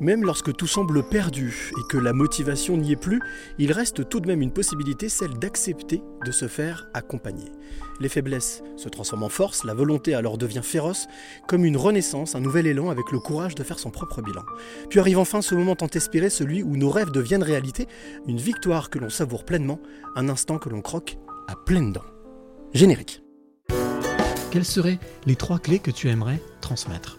Même lorsque tout semble perdu et que la motivation n'y est plus, il reste tout de même une possibilité, celle d'accepter de se faire accompagner. Les faiblesses se transforment en force, la volonté alors devient féroce, comme une renaissance, un nouvel élan avec le courage de faire son propre bilan. Puis arrive enfin ce moment tant espéré, celui où nos rêves deviennent réalité, une victoire que l'on savoure pleinement, un instant que l'on croque à pleines dents. Générique. Quelles seraient les trois clés que tu aimerais transmettre?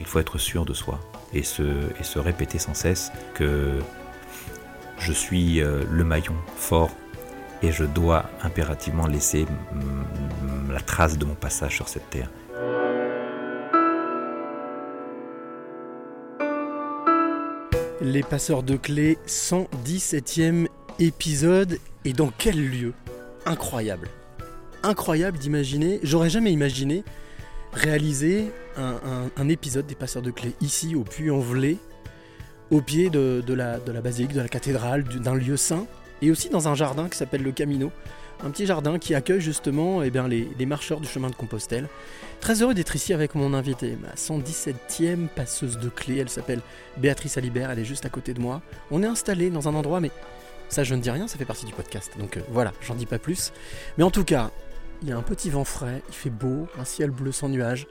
Il faut être sûr de soi et se, et se répéter sans cesse que je suis euh, le maillon fort et je dois impérativement laisser la trace de mon passage sur cette terre. Les passeurs de clés, 117e épisode. Et dans quel lieu? Incroyable. Incroyable d'imaginer, j'aurais jamais imaginé réaliser un, épisode des passeurs de clés ici au Puy-en-Velay, au pied de, la, basilique, de la cathédrale, du- d'un lieu saint, et aussi dans un jardin qui s'appelle le Camino. Un petit jardin qui accueille justement eh les, marcheurs du chemin de Compostelle. Très heureux d'être ici avec mon invité, ma 117e passeuse de clés. Elle s'appelle Béatrice Alibert, elle est juste à côté de moi. On est installé dans un endroit, mais ça je ne dis rien, ça fait partie du podcast. Donc euh, voilà, j'en dis pas plus. Mais en tout cas, il y a un petit vent frais, il fait beau, un ciel bleu sans nuages,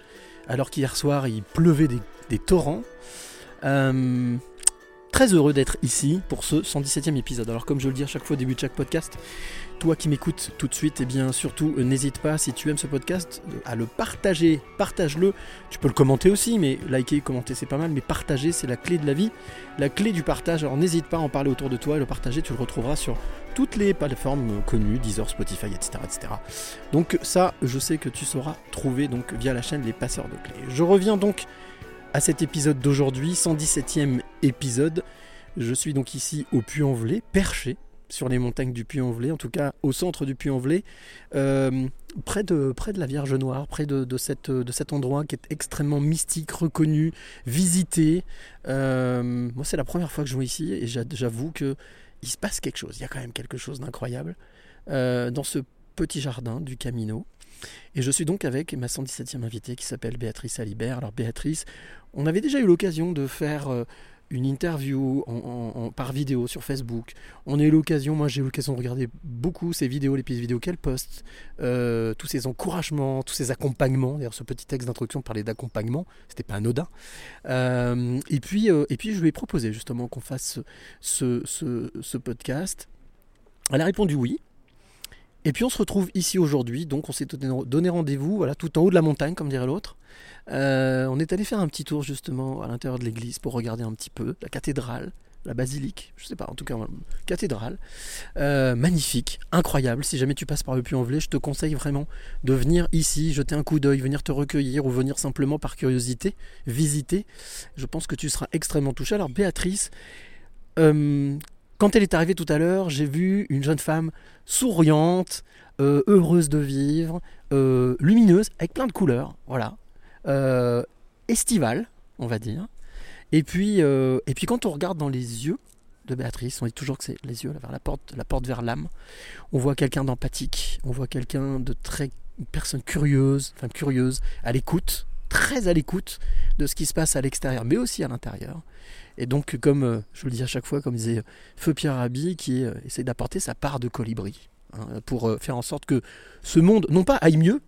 alors qu'hier soir il pleuvait des, torrents. Euh, très heureux d'être ici pour ce 117e épisode. Alors comme je le dis à chaque fois au début de chaque podcast, toi qui m'écoutes tout de suite, et bien surtout euh, n'hésite pas si tu aimes ce podcast euh, à le partager, partage-le. Tu peux le commenter aussi, mais liker, commenter c'est pas mal, mais partager c'est la clé de la vie, la clé du partage. Alors n'hésite pas à en parler autour de toi et le partager, tu le retrouveras sur toutes les plateformes euh, connues, Deezer, Spotify, etc., etc. Donc ça, je sais que tu sauras trouver donc via la chaîne Les Passeurs de Clés. Je reviens donc à cet épisode d'aujourd'hui, 117e épisode. Je suis donc ici au Puy-en-Velay, perché sur les montagnes du Puy-en-Velay, en tout cas au centre du Puy-en-Velay, euh, près, de, près de la Vierge Noire, près de, de cette, de cet endroit qui est extrêmement mystique, reconnu, visité. Euh, moi, c'est la première fois que je vais ici et j'a- j'avoue que il se passe quelque chose. Il y a quand même quelque chose d'incroyable euh, dans ce petit jardin du Camino. Et je suis donc avec ma 117e invitée qui s'appelle Béatrice Alibert. Alors Béatrice, on avait déjà eu l'occasion de faire une interview en- par vidéo sur Facebook. On a eu l'occasion, moi j'ai eu l'occasion de regarder beaucoup ces vidéos, les petites vidéos qu'elle poste, euh, tous ces encouragements, tous ces accompagnements. D'ailleurs, ce petit texte d'introduction parlait d'accompagnement, c'était pas anodin. Euh, et, puis, euh, et puis je lui ai proposé justement qu'on fasse ce- ce podcast. Elle a répondu oui. Et puis on se retrouve ici aujourd'hui, donc on s'est donné- rendez-vous, voilà, tout en haut de la montagne, comme dirait l'autre. Euh, on est allé faire un petit tour justement à l'intérieur de l'église pour regarder un petit peu la cathédrale, la basilique, je sais pas, en tout cas, cathédrale. Euh, magnifique, incroyable. Si jamais tu passes par le Puy-en-Velay, je te conseille vraiment de venir ici, jeter un coup d'œil, venir te recueillir ou venir simplement par curiosité visiter. Je pense que tu seras extrêmement touché. Alors Béatrice, euh, quand elle est arrivée tout à l'heure, j'ai vu une jeune femme souriante, euh, heureuse de vivre, euh, lumineuse, avec plein de couleurs, voilà, euh, estivale, on va dire. Et puis, et puis quand on regarde dans les yeux de Béatrice, on dit toujours que c'est les yeux vers la porte, la porte vers l'âme. On voit quelqu'un d'empathique, on voit quelqu'un de très, une personne curieuse, enfin curieuse, à l'écoute, très à l'écoute de ce qui se passe à l'extérieur, mais aussi à l'intérieur. Et donc, comme euh, je le dis à chaque fois, comme disait Feu Pierre Rabhi, qui euh, essaie d'apporter sa part de colibri, hein, pour euh, faire en sorte que ce monde, non pas aille mieux,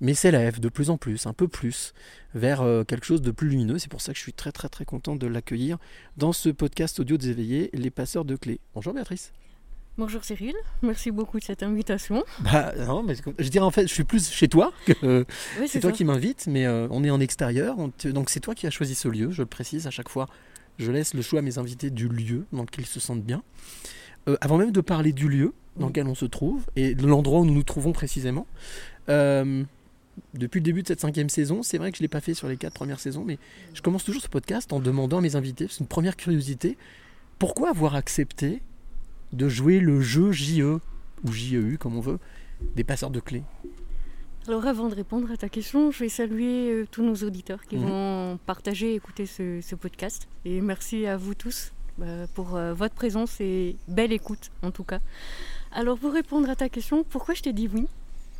mais s'élève de plus en plus, un peu plus, vers euh, quelque chose de plus lumineux. C'est pour ça que je suis très très très content de l'accueillir dans ce podcast audio des éveillés, les passeurs de clés. Bonjour Béatrice. Bonjour Cyril, merci beaucoup de cette invitation. Bah non, mais je dirais en fait, je suis plus chez toi que euh, Oui, c'est toi qui m'invites, mais euh, on est en extérieur, on te- donc c'est toi qui as choisi ce lieu, je le précise à chaque fois. Je laisse le choix à mes invités du lieu dans lequel ils se sentent bien. Euh, avant même de parler du lieu dans lequel on se trouve et de l'endroit où nous nous trouvons précisément, euh, depuis le début de cette cinquième saison, c'est vrai que je ne l'ai pas fait sur les quatre premières saisons, mais je commence toujours ce podcast en demandant à mes invités, c'est une première curiosité, pourquoi avoir accepté de jouer le jeu JE, ou JEU comme on veut, des passeurs de clés? Alors avant de répondre à ta question, je vais saluer euh, tous nos auditeurs qui Mhm. vont partager et écouter ce, ce podcast. Et merci à vous tous euh, pour euh, votre présence et belle écoute en tout cas. Alors pour répondre à ta question, pourquoi je t'ai dit oui?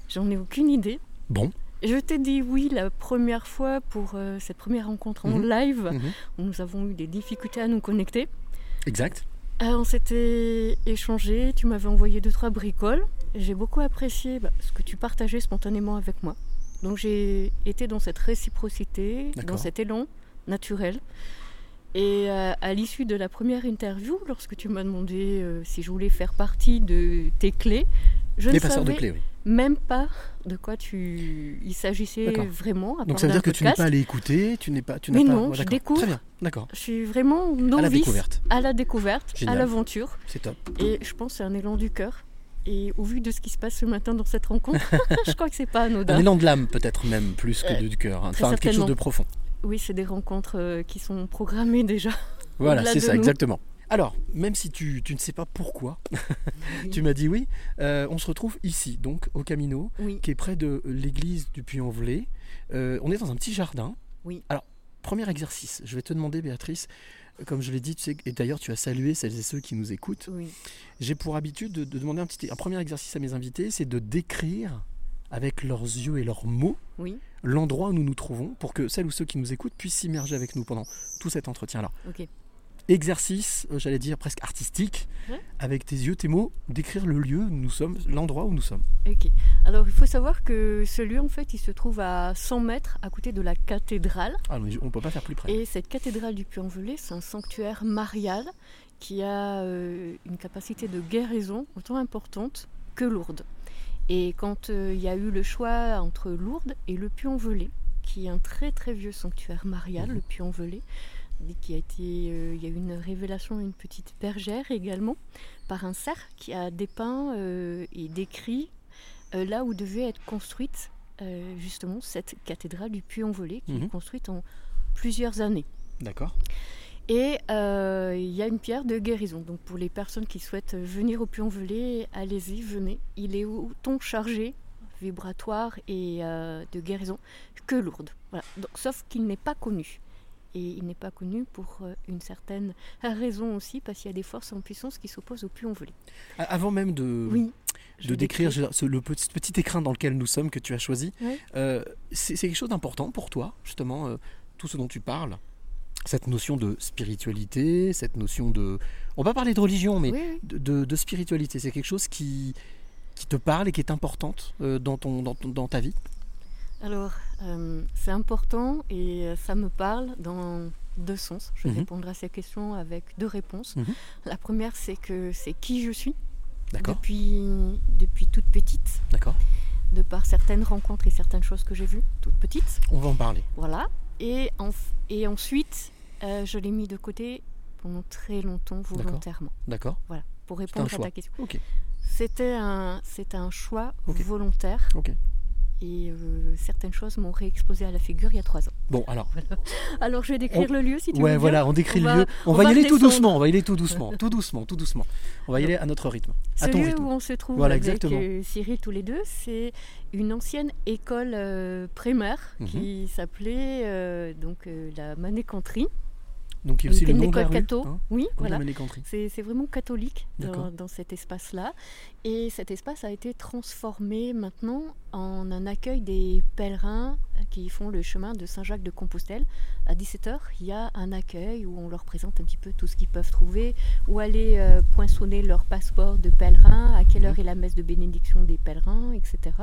J'en ai aucune idée. Bon. Je t'ai dit oui la première fois pour cette première rencontre en Mhm. live Mhm. où nous avons eu des difficultés à nous connecter. Exact. Euh, on s'était échangé, tu m'avais envoyé deux trois bricoles. J'ai beaucoup apprécié bah, ce que tu partageais spontanément avec moi. Donc j'ai été dans cette réciprocité, dans cet élan naturel. Et euh, à l'issue de la première interview, lorsque tu m'as demandé euh, si je voulais faire partie de tes clés, je Des ne passeurs de savais clés, oui. même pas de quoi tu... il s'agissait vraiment. à Donc ça veut dire que tu n'es pas allé écouter, tu n'es pas, tu n'as Mais pas. non, je découvre. Très bien, d'accord. Je suis vraiment À la novice découverte. à la découverte, Génial. à l'aventure. C'est top. Et je pense que c'est un élan du cœur. Et au vu de ce qui se passe ce matin dans cette rencontre, je crois que c'est pas anodin. Un élan de l'âme peut-être même plus que Euh, du cœur. hein. Enfin quelque chose de profond. Oui, c'est des rencontres euh, qui sont programmées déjà. Voilà, c'est de ça, exactement. Alors, même si tu, tu ne sais pas pourquoi, tu m'as dit oui, euh, on se retrouve ici, donc au Camino, Oui. qui est près de l'église du Puy-en-Velay. Euh, on est dans un petit jardin. Oui. Alors, premier exercice, je vais te demander, Béatrice, euh, comme je l'ai dit, tu sais, et d'ailleurs tu as salué celles et ceux qui nous écoutent, Oui. j'ai pour habitude de, de demander un, petit, un premier exercice à mes invités, c'est de décrire avec leurs yeux et leurs mots Oui. l'endroit où nous nous trouvons pour que celles ou ceux qui nous écoutent puissent s'immerger avec nous pendant tout cet entretien-là. Exercice, euh, j'allais dire presque artistique, Ouais. avec tes yeux, tes mots, décrire le lieu où nous sommes, l'endroit où nous sommes. Ok. Alors, il faut savoir que ce lieu, en fait, il se trouve à 100 mètres à côté de la cathédrale. Ah, mais on ne peut pas faire plus près. Et cette cathédrale du Puy-en-Velay, c'est un sanctuaire marial qui a euh, une capacité de guérison autant importante que Lourdes. Et quand euh, il y a eu le choix entre Lourdes et le Puy-en-Velay, qui est un très très vieux sanctuaire marial, Mhm. le Puy-en-Velay, qui a été, euh, il y a eu une révélation, une petite bergère également, par un cerf qui a dépeint euh, et décrit euh, là où devait être construite justement cette cathédrale du Puy-en-Velay, qui Mhm. est construite en plusieurs années. D'accord. Et il y a une pierre de guérison. Donc pour les personnes qui souhaitent venir au Puy-en-Velay, allez-y, venez. Il est autant chargé, vibratoire et de guérison que Lourdes. Voilà. Donc, sauf qu'il n'est pas connu. Et il n'est pas connu pour euh, une certaine raison aussi, parce qu'il y a des forces en puissance qui s'opposent au Puy-en-Velay. A- Avant même de, Oui. de décrire ce- le petit, petit écrin dans lequel nous sommes, que tu as choisi, Oui. euh, c'est quelque chose d'important pour toi, justement, euh, tout ce dont tu parles cette notion de spiritualité, cette notion de... On va parler de religion, mais Oui, oui. de, de- de spiritualité. C'est quelque chose qui, qui te parle et qui est importante dans, ton, dans, ton- dans ta vie? Alors, euh, c'est important et ça me parle dans deux sens. Je vais Mhm. répondre à ces questions avec deux réponses. Mhm. La première, c'est que c'est qui je suis depuis, depuis toute petite, D'accord. de par certaines rencontres et certaines choses que j'ai vues, toute petite. On va en parler. Voilà. Et, en- et ensuite, euh, je l'ai mis de côté pendant très longtemps volontairement. D'accord Voilà, pour répondre à choix. ta question. C'était un, choix volontaire. Ok. Et euh, certaines choses m'ont réexposé à la figure il y a trois ans. Bon, alors. Alors je vais décrire On- le lieu si tu veux. Ouais, voilà, on décrit On le va- lieu. On, on va y aller tout doucement, on va y aller tout doucement, tout doucement, tout doucement. On va y aller à notre rythme, Ce à ton lieu rythme. où on se trouve Voilà, avec exactement. euh, Cyril tous les deux, c'est une ancienne école euh, primaire Mhm. qui s'appelait euh, donc la Manécanterie. Donc il y a aussi le nom de la rue, hein, oui, voilà. C'est vraiment catholique dans, dans cet espace-là. Et cet espace a été transformé maintenant en un accueil des pèlerins qui font le chemin de Saint-Jacques de Compostelle. À 17h, il y a un accueil où on leur présente un petit peu tout ce qu'ils peuvent trouver, où aller euh, poinçonner leur passeport de pèlerin, à quelle heure est la messe de bénédiction des pèlerins, etc.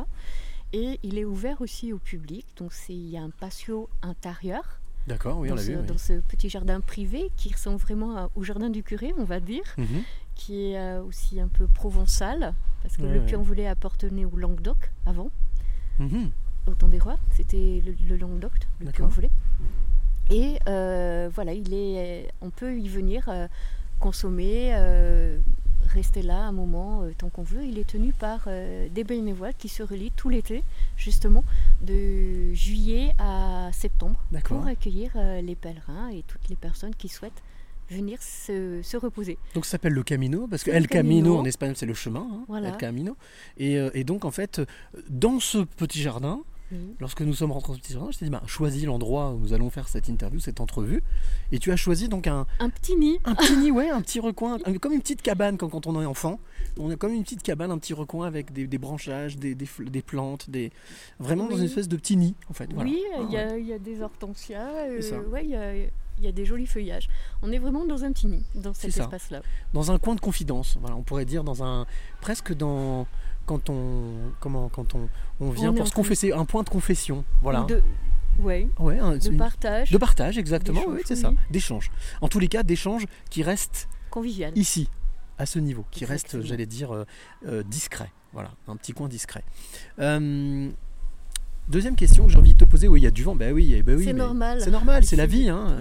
Et il est ouvert aussi au public. Donc il y a un patio intérieur D'accord, oui, on l'a vu. oui. dans ce petit jardin privé qui ressemble vraiment à- au jardin du curé, on va dire, Mhm. qui est euh, aussi un peu provençal, parce que Ouais, le ouais. Puy-en-Velay appartenait au Languedoc avant, Mhm. au temps des rois, c'était le, le Languedoc, le. Puy-en-Velay. Et euh, voilà, il est, on peut y venir euh, consommer, rester là un moment euh, tant qu'on veut. Il est tenu par euh, des bénévoles qui se relient tout l'été, justement, de juillet à septembre, pour accueillir euh, les pèlerins et toutes les personnes qui souhaitent venir se, se reposer. Donc ça s'appelle le Camino, parce que El Camino, Camino. en espagnol c'est le chemin, hein, Voilà. El Camino. Et, euh, et donc en fait, dans ce petit jardin, Oui. lorsque nous sommes rentrés ce petit jardin, je t'ai dit, bah, choisis l'endroit où nous allons faire cette interview, cette entrevue. Et tu as choisi donc un, Un petit nid. un petit nid, ouais, un petit recoin, un- comme une petite cabane quand, quand on est enfant. On a comme une petite cabane, un petit recoin avec des, des branchages, des, des plantes, des... vraiment dans une espèce de petit nid en fait. voilà. Oui, il y, a, il y a des hortensias, euh, ouais, il y a, il y a des jolis feuillages. On est vraiment dans un petit nid, dans cet espace-là. dans un coin de confidence. Voilà, on pourrait dire dans un presque dans quand on comment quand on, on vient On pour se confesser, un point de confession. Voilà. De, ouais, Ouais, un- de partage de partage exactement. Oui, c'est oui. ça. D'échange. En tous les cas, d'échange qui reste convivial. ici, à ce niveau, qui reste, j'allais dire, euh, euh, discret. Voilà, un petit coin discret. Euh, deuxième question que j'ai envie de te poser. Oui, il y a du vent. Ben oui, eh ben oui. c'est normal. C'est normal, c'est la vie. Hein,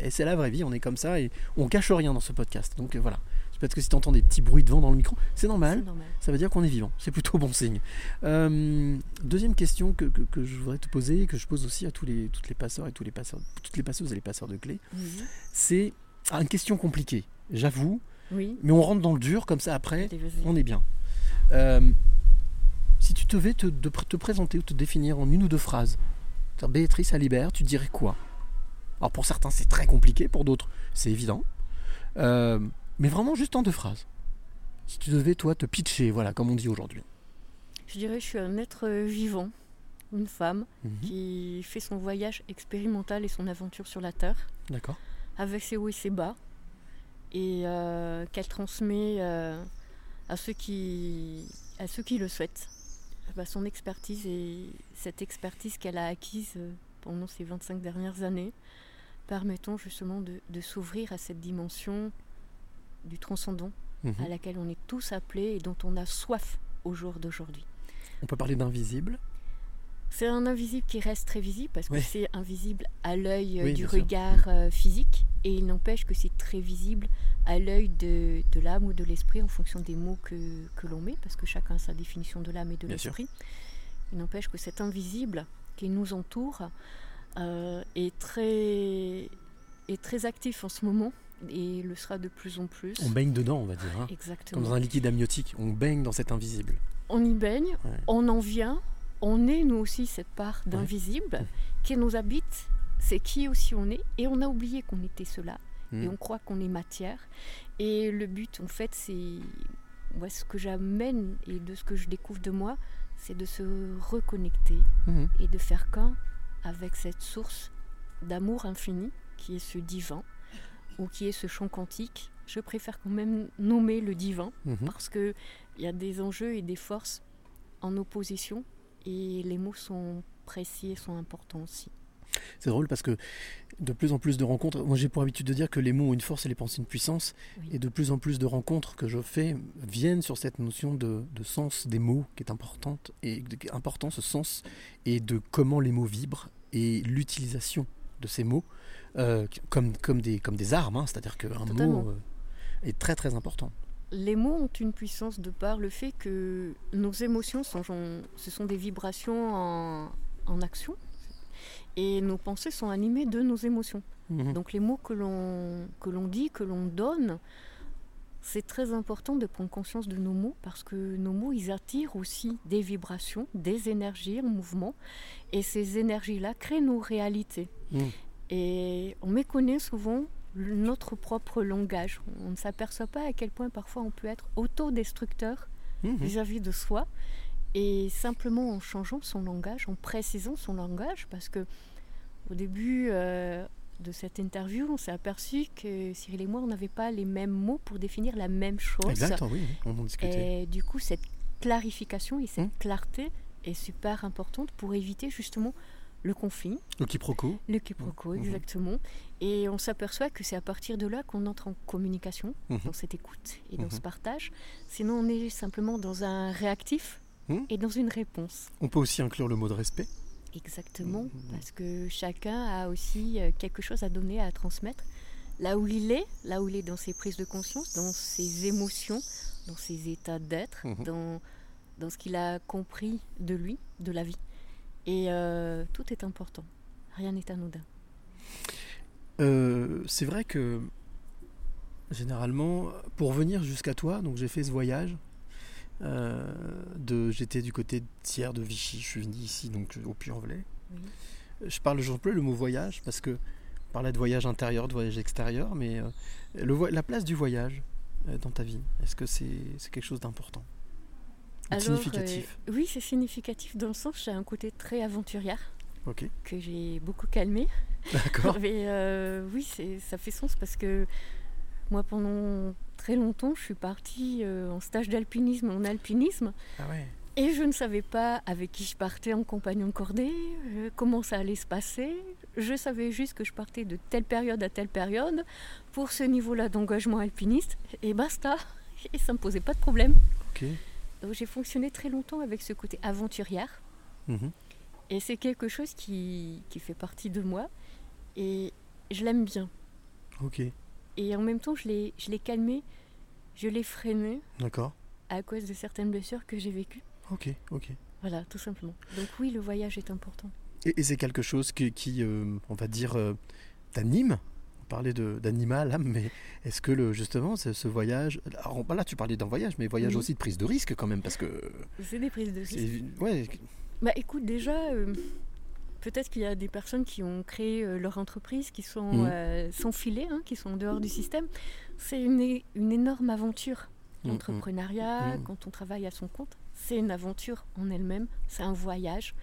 et et c'est la vraie vie. On est comme ça et on cache rien dans ce podcast. Donc voilà. Peut-être que si tu entends des petits bruits de vent dans le micro, c'est normal. Ça veut dire qu'on est vivant. C'est plutôt bon signe. Euh, deuxième question que, que- que je voudrais te poser, et que je pose aussi à tous les, toutes les passeurs et tous les passeurs, toutes les passeuses et les passeurs de clés, c'est ah, une question compliquée, j'avoue, Oui. mais on rentre dans le dur comme ça après, on est bien. Euh, si tu devais te, de- te présenter ou te définir en une ou deux phrases, Béatrice Alibert, tu dirais quoi? Alors pour certains c'est très compliqué, pour d'autres c'est évident, Euh, mais vraiment juste en deux phrases. Si tu devais toi te pitcher, voilà, comme on dit aujourd'hui. Je dirais je suis un être euh, vivant, une femme Mhm. qui fait son voyage expérimental et son aventure sur la Terre, D'accord. avec ses hauts et ses bas, et euh, qu'elle transmet euh, à, ceux qui, à ceux qui le souhaitent. Bah, son expertise et cette expertise qu'elle a acquise pendant ces 25 dernières années, permettant justement de, de s'ouvrir à cette dimension du transcendant Mhm. à laquelle on est tous appelés et dont on a soif au jour d'aujourd'hui. On peut parler d'invisible? C'est un invisible qui reste très visible parce que Oui. c'est invisible à l'œil euh, Oui, du sûr. regard euh, physique et il n'empêche que c'est très visible à l'œil de, de l'âme ou de l'esprit en fonction des mots que, que l'on met parce que chacun a sa définition de l'âme et de l'esprit. Il n'empêche que cet invisible qui nous entoure euh, est, très, est très actif en ce moment et le sera de plus en plus. On baigne dedans, on va dire. hein. Exactement. Comme dans un liquide amniotique, on baigne dans cet invisible. on y baigne, Ouais. on en vient, on est nous aussi cette part d'invisible qui nous habite, c'est qui aussi on est, et on a oublié qu'on était cela, et Mm. on croit qu'on est matière. Et le but, en fait, c'est moi ce que j'amène et de ce que je découvre de moi, c'est de se reconnecter Mhm. et de faire qu'un avec cette source d'amour infini qui est ce divin ou qui est ce chant quantique. Je préfère quand même nommer le divin Mhm. parce que il y a des enjeux et des forces en opposition et les mots sont précis et sont importants aussi. C'est drôle parce que de plus en plus de rencontres, moi j'ai pour habitude de dire que les mots ont une force et les pensées une puissance, Oui. et de plus en plus de rencontres que je fais viennent sur cette notion de, de sens des mots qui est importante, et de- important ce sens, et de comment les mots vibrent, et l'utilisation de ces mots euh, comme, comme, des, comme des armes, hein, c'est-à-dire qu'un mot euh, est très très important. Les mots ont une puissance de par le fait que nos émotions sont, ce sont des vibrations en, en action et nos pensées sont animées de nos émotions. Mhm. Donc les mots que l'on que l'on dit, que l'on donne, c'est très important de prendre conscience de nos mots parce que nos mots, ils attirent aussi des vibrations, des énergies en mouvement et ces énergies-là créent nos réalités. Mhm. Et on méconnaît souvent notre propre langage. On ne s'aperçoit pas à quel point parfois on peut être autodestructeur Mhm. vis-à-vis de soi et simplement en changeant son langage, en précisant son langage, parce que au début euh, de cette interview, on s'est aperçu que Cyril et moi, on n'avait pas les mêmes mots pour définir la même chose. Exact, oui, on en discutait. Et du coup, cette clarification et cette Mm. clarté est super importante pour éviter justement le conflit, Le quiproquo, le quiproquo, Mhm. exactement. Et on s'aperçoit que c'est à partir de là qu'on entre en communication, Mhm. dans cette écoute et dans Mhm. ce partage. Sinon, on est simplement dans un réactif Mhm. et dans une réponse. on peut aussi inclure le mot de respect. Exactement, Mhm. parce que chacun a aussi euh, quelque chose à donner, à transmettre. Là où il est, là où il est dans ses prises de conscience, dans ses émotions, dans ses états d'être, Mhm. dans, dans ce qu'il a compris de lui, de la vie. Et euh, tout est important. Rien n'est anodin. Euh, c'est vrai que généralement, pour venir jusqu'à toi, donc j'ai fait ce voyage. euh, de, j'étais du côté de Thiers de Vichy, je suis venu ici donc au Puy-en-Velay. Oui. Je parle toujours plus le mot voyage parce que on parlait de voyage intérieur, de voyage extérieur, mais euh, le la place du voyage dans ta vie, est-ce que c'est, c'est quelque chose d'important? Alors, significatif euh, Oui, c'est significatif dans le sens j'ai un côté très aventurière Ok, que j'ai beaucoup calmé. d'accord. Mais euh, oui, ça fait sens parce que moi, pendant très longtemps, je suis partie euh, en stage d'alpinisme, en alpinisme, Ah ouais. et je ne savais pas avec qui je partais en compagnon cordée, comment ça allait se passer. Je savais juste que je partais de telle période à telle période pour ce niveau-là d'engagement alpiniste, et basta. Et ça ne me posait pas de problème. Ok. Donc j'ai fonctionné très longtemps avec ce côté aventurière. Mhm. Et c'est quelque chose qui, qui fait partie de moi. Et je l'aime bien. Ok. Et en même temps, je l'ai, je l'ai calmé, je l'ai freiné D'accord. à cause de certaines blessures que j'ai vécues. Ok. Ok. Voilà, tout simplement. Donc oui, le voyage est important. Et, et c'est quelque chose qui, qui, euh, on va dire, euh, t'anime? De- d'animal, hein, mais est-ce que le, justement, ce, ce voyage. Alors, bah là, tu parlais d'un voyage, mais voyage Oui. aussi de prise de risque quand même, parce que. C'est des prises de risque. Ouais, Bah écoute, déjà, euh, peut-être qu'il y a des personnes qui ont créé euh, leur entreprise, qui sont Mhm. euh, sans filet, hein, qui sont en dehors du système. C'est une, une énorme aventure. Mhm. L'entrepreneuriat, Mhm. quand on travaille à son compte, c'est une aventure en elle-même, c'est un voyage.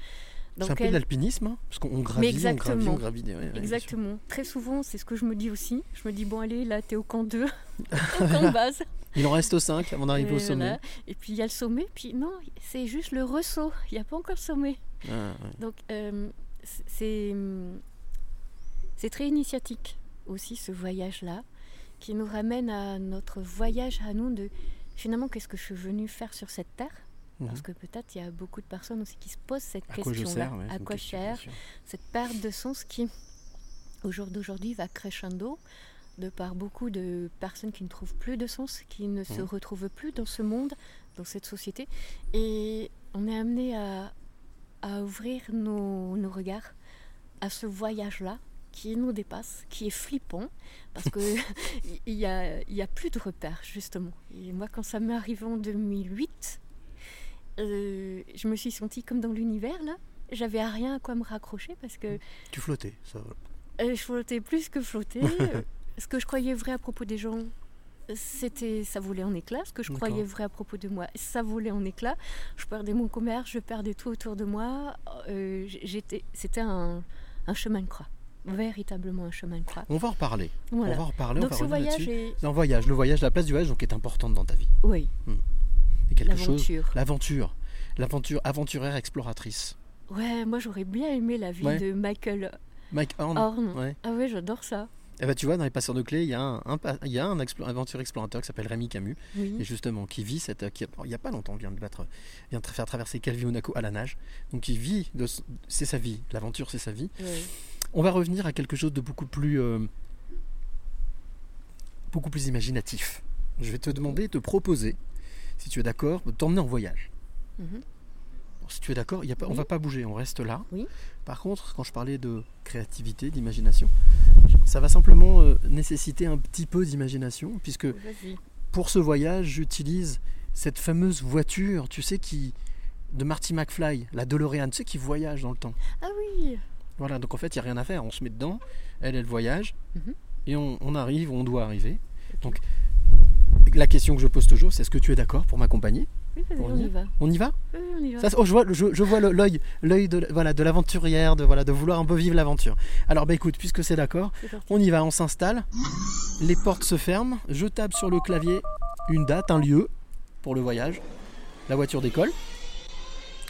C'est un peu de l'alpinisme, hein, parce qu'on gravit, on gravit, on exactement. gravit. ouais, ouais. Exactement. Très souvent, c'est ce que je me dis aussi. Je me dis, bon, allez, là, t'es au camp 2, au camp base. Il en reste 5 avant d'arriver au sommet. voilà. Et puis, il y a le sommet. Puis, non, c'est juste le ressaut. Il n'y a pas encore le sommet. Ah, ouais. Donc, euh, c'est c'est très initiatique aussi, ce voyage-là, qui nous ramène à notre voyage à nous de finalement, qu'est-ce que je suis venue faire sur cette terre? Mhm. Parce que peut-être il y a beaucoup de personnes aussi qui se posent cette À quoi je question-là. sers ouais, c'est à quoi question, sûr. Cette perte de sens qui, au jour d'aujourd'hui, va crescendo de par beaucoup de personnes qui ne trouvent plus de sens, qui ne se Mhm. retrouvent plus dans ce monde, dans cette société. Et on est amené à, à ouvrir nos, nos regards à ce voyage-là qui nous dépasse, qui est flippant, parce que il y a, y a plus de repères, justement. Et moi, quand ça m'est arrivé en 2008, euh, je me suis sentie comme dans l'univers, là. J'avais à rien à quoi me raccrocher, parce que Tu flottais, ça. euh, je flottais plus que flotter. Ce que je croyais vrai à propos des gens, c'était ça volait en éclats. Ce que je croyais vrai à propos de moi, ça volait en éclats. Je perdais mon commerce, je perdais tout autour de moi. Euh, j'étais, c'était un, un chemin de croix, véritablement un chemin de croix. On va en reparler. Voilà. On va en reparler, Donc on va ce voyage est, un voyage, le voyage, la place du voyage donc est importante dans ta vie. oui, Et quelque chose, l'aventure. l'aventure, l'aventure aventurière exploratrice. Ouais, moi j'aurais bien aimé la vie Ouais. de Michael Mike Horn. Horn. Ouais. Ah ouais, j'adore ça. Eh ben, tu vois, dans les passeurs de clés, il y a un, il y a un explo- aventure explorateur qui s'appelle Rémi Camus, Oui. et justement, qui vit cette. Qui, il n'y a pas longtemps, vient de battre, vient de faire traverser Calvi Monaco à la nage. Donc, il vit, c'est sa vie. L'aventure, c'est sa vie. On va revenir à quelque chose de beaucoup plus. euh, beaucoup plus imaginatif. Je vais te demander, te proposer, si tu es d'accord, de t'emmener en voyage. Mhm. Si tu es d'accord, on Oui. va pas bouger, on reste là. Oui. Par contre, quand je parlais de créativité, d'imagination, ça va simplement euh, nécessiter un petit peu d'imagination, puisque pour ce voyage, j'utilise cette fameuse voiture, tu sais, qui de Marty McFly, la DeLorean, tu sais, qui voyage dans le temps. Ah oui. Voilà, donc en fait, il n'y a rien à faire. On se met dedans, elle, elle voyage, Mhm. et on, on arrive on doit arriver. Donc, la question que je pose toujours, c'est est-ce que tu es d'accord pour m'accompagner Oui, vas-y, on y va. On y va Oui, on y va. Ça, oh, je vois, je, je vois le- l'œil, l'œil de, voilà, de l'aventurière, de, voilà, de vouloir un peu vivre l'aventure. Alors, bah écoute, puisque c'est d'accord, on y va, on s'installe. Les portes se ferment. Je tape sur le clavier une date, un lieu pour le voyage. La voiture décolle.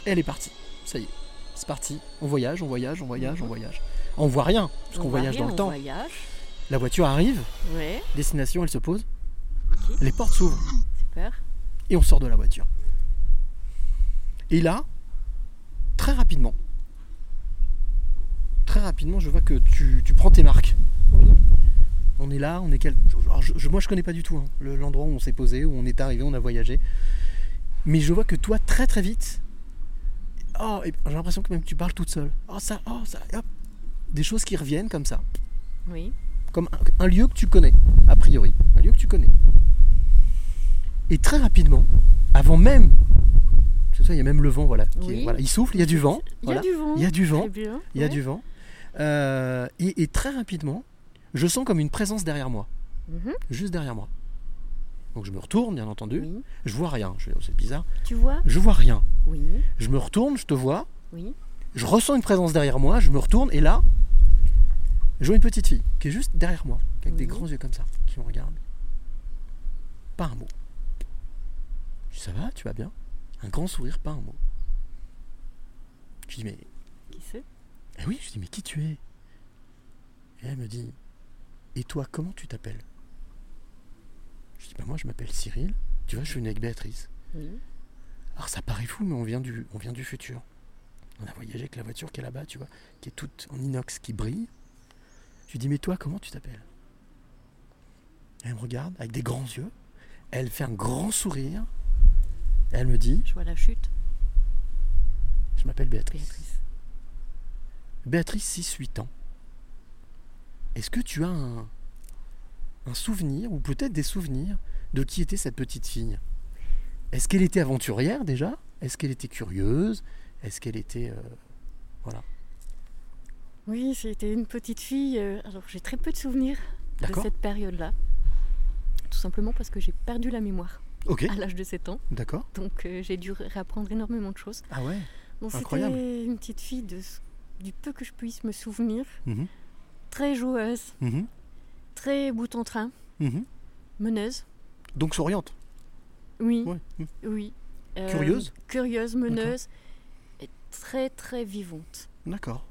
Elle est partie. Ça y est, c'est parti. On voyage, on voyage, on voyage, on voyage. On voit rien, parce qu'on voyage rien, dans le on temps. voyage. La voiture arrive, Ouais, destination, elle se pose. Les portes s'ouvrent super. et on sort de la voiture. Et là, très rapidement, très rapidement, je vois que tu, tu prends tes marques. Oui. On est là, on est quel... alors, je- moi je connais pas du tout hein, le- l'endroit où on s'est posé, où on est arrivé, on a voyagé. Mais je vois que toi très très vite, oh, j'ai l'impression que même tu parles toute seule. Oh ça, oh ça, hop, des choses qui reviennent comme ça. Oui. Comme un, un lieu que tu connais, a priori. Un lieu que tu connais. Et très rapidement, avant même. C'est ça, il y a même le vent, voilà. qui est- Oui. voilà. Il souffle, il y a du vent. Il y a du vent. Il y a du vent. Bien. Il y a ouais. du vent. Euh, et, et très rapidement, je sens comme une présence derrière moi. Mhm. Juste derrière moi. Donc je me retourne, bien entendu. Oui. Je vois rien. Je- C'est bizarre. Tu vois Je vois rien. Oui. Je me retourne, je te vois. Oui. Je ressens une présence derrière moi. Je me retourne et là, je vois une petite fille qui est juste derrière moi, avec des grands yeux comme ça, qui me regarde. Pas un mot. Je dis, ça va, tu vas bien? Un grand sourire, pas un mot. Je dis mais Qui c'est? Eh oui, je dis, mais qui tu es? Et elle me dit, et toi, comment tu t'appelles? Je dis, bah moi, je m'appelle Cyril. Tu vois, je suis venu avec Béatrice. Alors, ça paraît fou, mais on vient du, on vient du futur. On a voyagé avec la voiture qui est là-bas, tu vois, qui est toute en inox, qui brille. Je lui dis, mais toi, comment tu t'appelles? Elle me regarde avec des grands yeux. Elle fait un grand sourire. Elle me dit, Je vois la chute. je m'appelle Béatrice. Béatrice. Béatrice, 6-8 ans. Est-ce que tu as un, un souvenir, ou peut-être des souvenirs, de qui était cette petite fille? Est-ce qu'elle était aventurière déjà? Est-ce qu'elle était curieuse? Est-ce qu'elle était... euh, Voilà. Oui, c'était une petite fille. euh, alors j'ai très peu de souvenirs de cette période-là. Tout simplement parce que j'ai perdu la mémoire à l'âge de 7 ans. d'accord. Donc euh, j'ai dû réapprendre énormément de choses. Ah ouais Donc Incroyable. c'était une petite fille de, du peu que je puisse me souvenir. Mhm, Très joueuse, mhm, très bout en train, mhm. meneuse. Donc souriante. Oui, Ouais. oui. Euh, Curieuse Curieuse, meneuse. Et très très vivante. D'accord.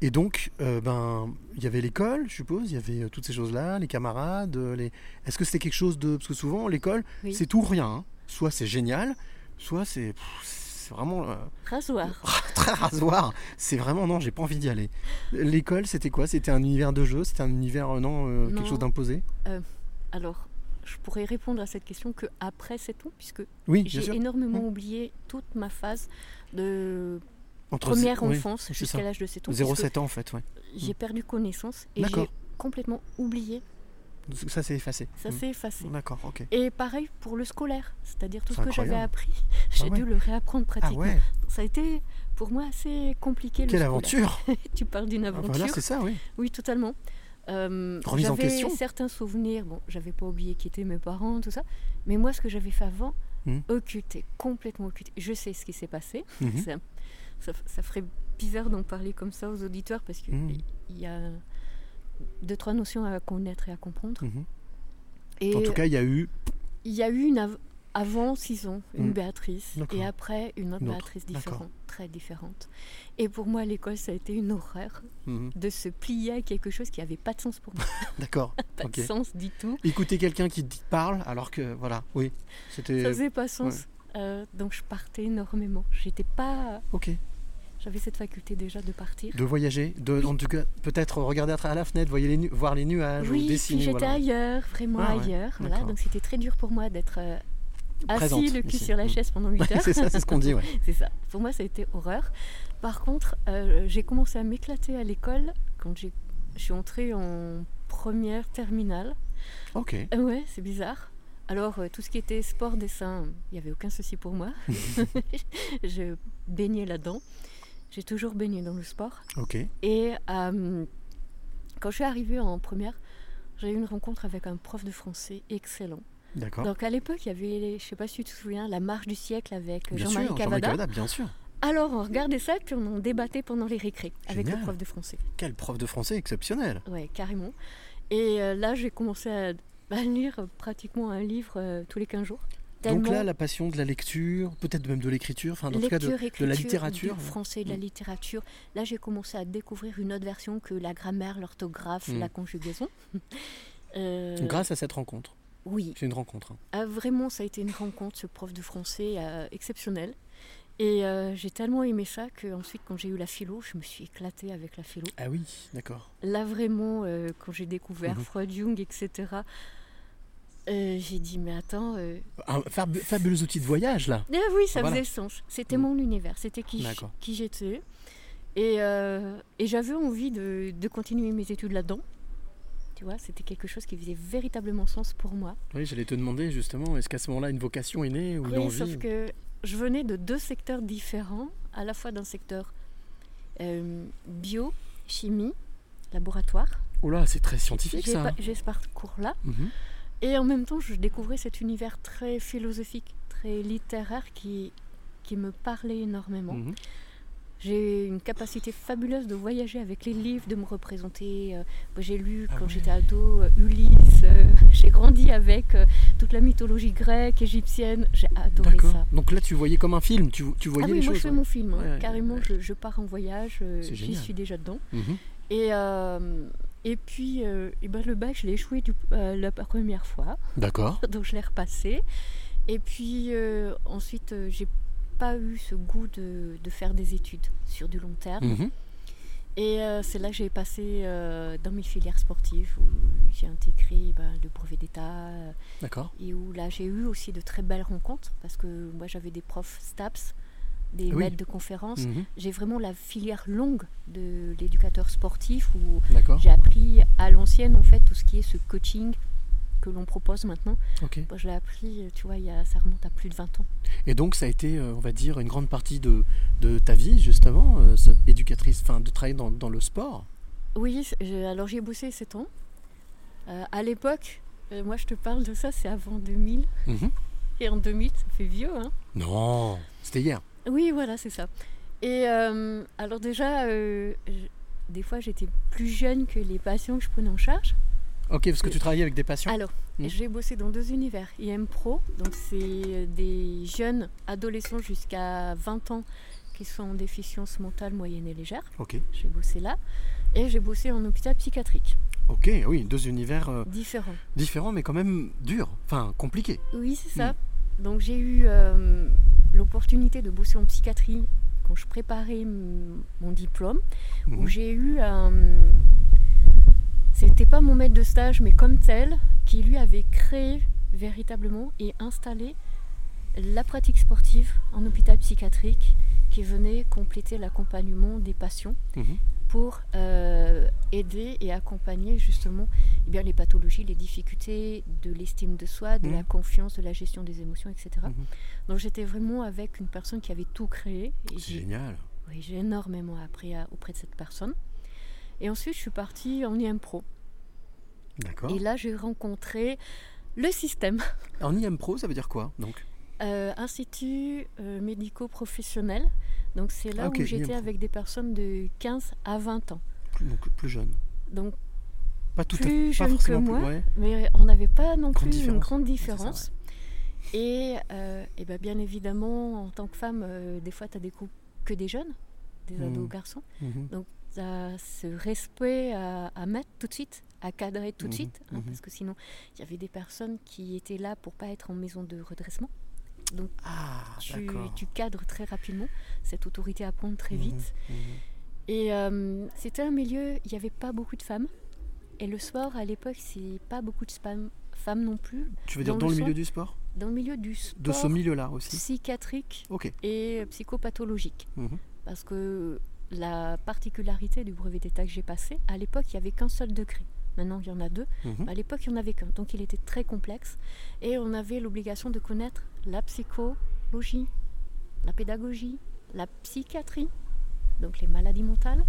Et donc, euh, ben, il y avait l'école, je suppose, il y avait euh, toutes ces choses-là, les camarades, euh, les... Est-ce que c'était quelque chose de... Parce que souvent, l'école, Oui. c'est tout ou rien. hein. Soit c'est génial, soit c'est... C'est vraiment... euh, Rasoir. très rasoir. C'est vraiment... Non, j'ai pas envie d'y aller. L'école, c'était quoi? C'était un univers de jeu? C'était un univers, euh, non, quelque chose d'imposé? Alors, je pourrais répondre à cette question que après 7 ans, puisque Oui, j'ai énormément Mm. oublié toute ma phase de Entre première enfance jusqu'à l'âge de 7 ans. puisque 0,7 ans, en fait, ouais. J'ai perdu connaissance et j'ai complètement oublié. Ça s'est effacé. Ça Mm. s'est effacé. D'accord, ok. Et pareil pour le scolaire, c'est-à-dire tout ce que j'avais appris, j'ai Ah ouais. dû le réapprendre Ah pratiquement. ouais, Ça a été pour moi assez compliqué. le quelle scolaire. aventure tu parles d'une Ah, aventure. Voilà, c'est ça, oui. oui, totalement. Euh, Remise en j'avais question. certains souvenirs, bon, j'avais pas oublié qui étaient mes parents, tout ça, mais moi, ce que j'avais fait avant, Mhm. occulté, complètement occulté. Je sais ce qui s'est passé. Mhm. Ça, ça ferait bizarre d'en parler comme ça aux auditeurs parce qu'il Mhm. y a deux, trois notions à connaître et à comprendre. Et En tout cas, il y a eu il y a eu une av- avant 6 ans, une Mhm. Béatrice, et après une autre Une autre, Béatrice différente, très différente. Et pour moi, l'école, ça a été une horreur Mhm. de se plier à quelque chose qui n'avait pas de sens pour moi. D'accord. pas de sens du tout. Écouter quelqu'un qui parle alors que voilà, oui, c'était. Ça faisait pas sens. Euh, donc je partais énormément. J'étais pas. Ok. J'avais cette faculté déjà de partir. De voyager, de, en tout cas, peut-être regarder à travers la fenêtre, les nu- voir les nuages ou oui, dessiner. puis j'étais voilà. ailleurs, vraiment Ah ouais, ailleurs. Voilà, donc c'était très dur pour moi d'être euh, Présente assis le cul ici. sur la Mm. chaise pendant 8 heures. c'est ça, c'est ce qu'on dit, ouais. C'est ça. Pour moi, ça a été horreur. Par contre, euh, j'ai commencé à m'éclater à l'école quand j'ai- je suis entrée en première terminale. Ok. Ouais, c'est bizarre. Alors, euh, tout ce qui était sport, dessin, il n'y avait aucun souci pour moi. je baignais là-dedans. J'ai toujours baigné dans le sport. Ok. Et euh, quand je suis arrivée en première, j'ai eu une rencontre avec un prof de français excellent. D'accord. Donc à l'époque, il y avait, je sais pas si tu te souviens, la marche du siècle avec Bien Jean-Marie Cavada. Cavada, bien sûr. Alors on regardait ça, puis on en débattait pendant les récrés avec le prof de français. Quel prof de français exceptionnel. Ouais, carrément. Et euh, là, j'ai commencé à, à lire pratiquement un livre euh, tous les 15 jours. Donc là, la passion de la lecture, peut-être même de l'écriture, enfin, en tout cas de, la littérature. du français, de la Mm. littérature. Là, j'ai commencé à découvrir une autre version que la grammaire, l'orthographe, Mm. la conjugaison. Euh, Grâce à cette rencontre. Oui, C'est une rencontre. hein. Ah, vraiment, ça a été une rencontre, ce prof de français euh, exceptionnel. Et euh, j'ai tellement aimé ça que ensuite, quand j'ai eu la philo, je me suis éclatée avec la philo. Ah oui, d'accord. Là, vraiment, euh, quand j'ai découvert Mhm. Freud, Jung, etc., euh, j'ai dit, mais attends... euh, Un fab- fabuleux outil de voyage, là. ah oui, ça Voilà. faisait sens. C'était mon univers, c'était qui, j'étais. Et, euh, et j'avais envie de, de continuer mes études là-dedans. Tu vois, c'était quelque chose qui faisait véritablement sens pour moi. Oui, j'allais te demander justement, est-ce qu'à ce moment-là, une vocation est née ou Oui, envie sauf que je venais de deux secteurs différents, à la fois d'un secteur euh, bio, chimie, laboratoire. Oh là, c'est très scientifique ça. pas- J'ai ce parcours-là. Mhm. Et en même temps, je découvrais cet univers très philosophique, très littéraire qui, qui me parlait énormément. Mhm. J'ai une capacité fabuleuse de voyager avec les livres, de me représenter. euh, j'ai lu Ah quand ouais. j'étais ado euh, Ulysse, euh, j'ai grandi avec toute la mythologie grecque, égyptienne. J'ai adoré ça. Donc là, tu voyais comme un film, tu, tu voyais ah oui, les moi choses. je fais ouais. mon film, hein. Ouais, carrément. Je, je pars en voyage, j'y suis déjà dedans. Mhm. Et, et puis, euh, et ben, le bac, je l'ai échoué du- euh, la première fois, D'accord. donc je l'ai repassé. Et puis euh, ensuite, euh, j'ai pas eu ce goût de, de faire des études sur du long terme. Mhm. Et c'est là que j'ai passé dans mes filières sportives où j'ai intégré ben, le brevet d'État D'accord. et où là j'ai eu aussi de très belles rencontres parce que moi j'avais des profs STAPS, des Oui. maîtres de conférences. Mhm. J'ai vraiment la filière longue de l'éducateur sportif où j'ai appris à l'ancienne en fait tout ce qui est ce coaching que l'on propose maintenant. Moi, je l'ai appris, tu vois, il y a, ça remonte à plus de 20 ans. Et donc, ça a été, euh, on va dire, une grande partie de, de ta vie, justement, euh, ce- éducatrice, enfin, de travailler dans, dans le sport? Oui, j'ai- alors j'ai bossé 7 ans. Euh, à l'époque, euh, moi je te parle de ça, c'est avant 2000. Mhm. Et en 2000, ça fait vieux, hein Non, c'était hier. Oui, voilà, c'est ça. Et euh, alors déjà, euh, je- des fois j'étais plus jeune que les patients que je prenais en charge. Ok, parce que tu travaillais avec des patients. Alors, Mhm. j'ai bossé dans deux univers. IM Pro, donc c'est des jeunes adolescents jusqu'à 20 ans qui sont en déficience mentale moyenne et légère. Ok. J'ai bossé là. Et j'ai bossé en hôpital psychiatrique. Ok, oui, deux univers euh, Différents. différents, mais quand même durs, enfin compliqués. Oui, c'est ça. Mm. Donc j'ai eu euh, l'opportunité de bosser en psychiatrie quand je préparais mon diplôme, Mhm. où j'ai eu un... C'était pas mon maître de stage, mais comme tel, qui lui avait créé véritablement et installé la pratique sportive en hôpital psychiatrique qui venait compléter l'accompagnement des patients Mhm. Pour euh, aider et accompagner justement eh bien, les pathologies, les difficultés de l'estime de soi, de la confiance, de la gestion des émotions, etc. Mhm. Donc j'étais vraiment avec une personne qui avait tout créé. C'est génial. oui, j'ai énormément appris à- auprès de cette personne. Et ensuite, je suis partie en IM Pro. D'accord. Et là, j'ai rencontré le système, En IM Pro, ça veut dire quoi donc? Euh, Institut euh, médico-professionnel. Donc c'est là Ah, où j'étais avec des personnes de 15 à 20 ans. plus, donc, plus jeune. Donc Pas tout à plus. Pas jeune que moi, plus. Ouais. mais on n'avait pas non Grande plus une grande ça, différence. Et, euh, et ben, bien évidemment, en tant que femme, euh, des fois, tu as des couples que des jeunes, des Mhm. ados garçons. Mhm. Donc, tu as ce respect à, à mettre tout de suite, à cadrer tout de Mhm, suite, hein, mhm. parce que sinon, il y avait des personnes qui étaient là pour pas être en maison de redressement. Donc, Ah, tu, tu cadres très rapidement, cette autorité à prendre très Mhm, vite. mhm. Et euh, c'était un milieu, il n'y avait pas beaucoup de femmes. Et le sport, à l'époque, c'est pas beaucoup de spam- femmes non plus. Tu veux dire Dans dans le le milieu du sport? Dans le milieu du sport De ce milieu-là aussi psychiatrique et psychopathologique. Mhm. Parce que la particularité du brevet d'état que j'ai passé, à l'époque, il n'y avait qu'un seul degré. Maintenant, il y en a deux. Mhm. À l'époque, il n'y en avait qu'un. Donc, il était très complexe. Et on avait l'obligation de connaître la psychologie, la pédagogie, la psychiatrie, donc les maladies mentales,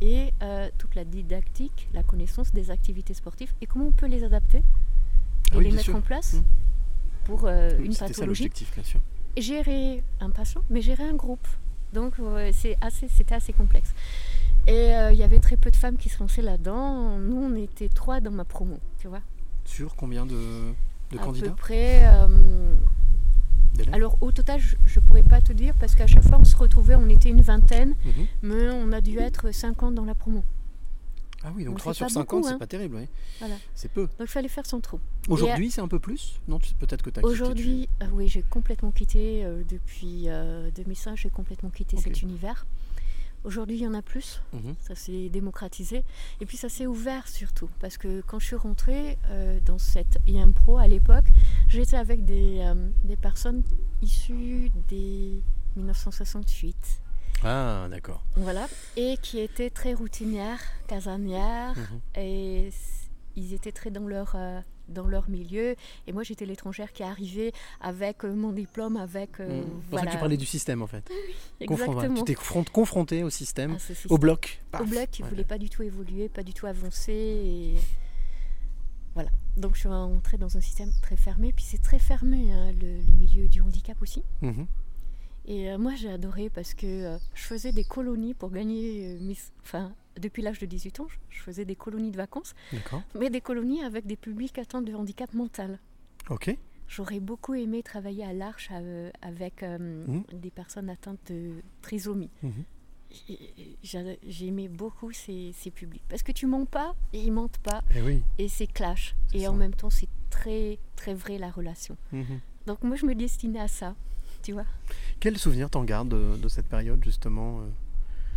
et euh, toute la didactique, la connaissance des activités sportives et comment on peut les adapter et Ah oui, les mettre sûr. en place Mhm. pour euh, Oui, une ça pathologie. l'objectif, bien sûr. Gérer un patient, mais gérer un groupe. Donc euh, c'est assez, c'était assez complexe. Et euh, il y avait très peu de femmes qui se lançaient là-dedans. Nous, on était trois dans ma promo, tu vois. Sur combien de, de à candidats peu près. euh, alors au total, je, je pourrais pas te dire parce qu'à chaque fois on se retrouvait, on était une vingtaine, Mhm. mais on a dû être 50 dans la promo. Ah oui, donc Donc 3 c'est sur pas 50, beaucoup, c'est hein. pas terrible, oui. Voilà. C'est peu. Donc il fallait faire son trou. Aujourd'hui, c'est un peu plus? Non, peut-être que tu as quitté, Aujourd'hui, euh, oui, j'ai complètement quitté euh, depuis euh, 2005, j'ai complètement quitté cet univers. Aujourd'hui, il y en a plus. Mhm. Ça s'est démocratisé. Et puis ça s'est ouvert surtout. Parce que quand je suis rentrée euh, dans cette IM Pro à l'époque, j'étais avec des, euh, des personnes issues des 1968, Ah, d'accord. Voilà. Et qui étaient très routinières, casanières. Mhm. Et ils étaient très dans leur, euh, dans leur milieu. Et moi, j'étais l'étrangère qui arrivait avec euh, mon diplôme, avec. euh, Mm. Ça voilà. que tu parlais du système en fait. Confron- Exactement. Tu t'es confron- confronté au système, À ce au système. bloc. Au bloc qui ne Ouais. voulait pas du tout évoluer, pas du tout avancer. Et... Voilà. Donc je suis rentrée dans un système très fermé. Puis c'est très fermé, hein, le, le milieu du handicap aussi. Mhm. Et euh, moi j'ai adoré parce que euh, je faisais des colonies pour gagner mes... Enfin, depuis l'âge de 18 ans, je- faisais des colonies de vacances, mais des colonies avec des publics atteints de handicap mental. Ok. J'aurais beaucoup aimé travailler à l'Arche euh, avec euh, Mhm. des personnes atteintes de trisomie. Mhm. Et J'ai j'ai aimé beaucoup ces, ces publics. Parce que tu mens pas et ils mentent pas. Eh oui. Et c'est clash. Et ça. en même temps, c'est très, très vrai la relation. Mhm. Donc moi, je me destinais à ça. Tu vois Quel souvenir t'en gardes de, de cette période justement euh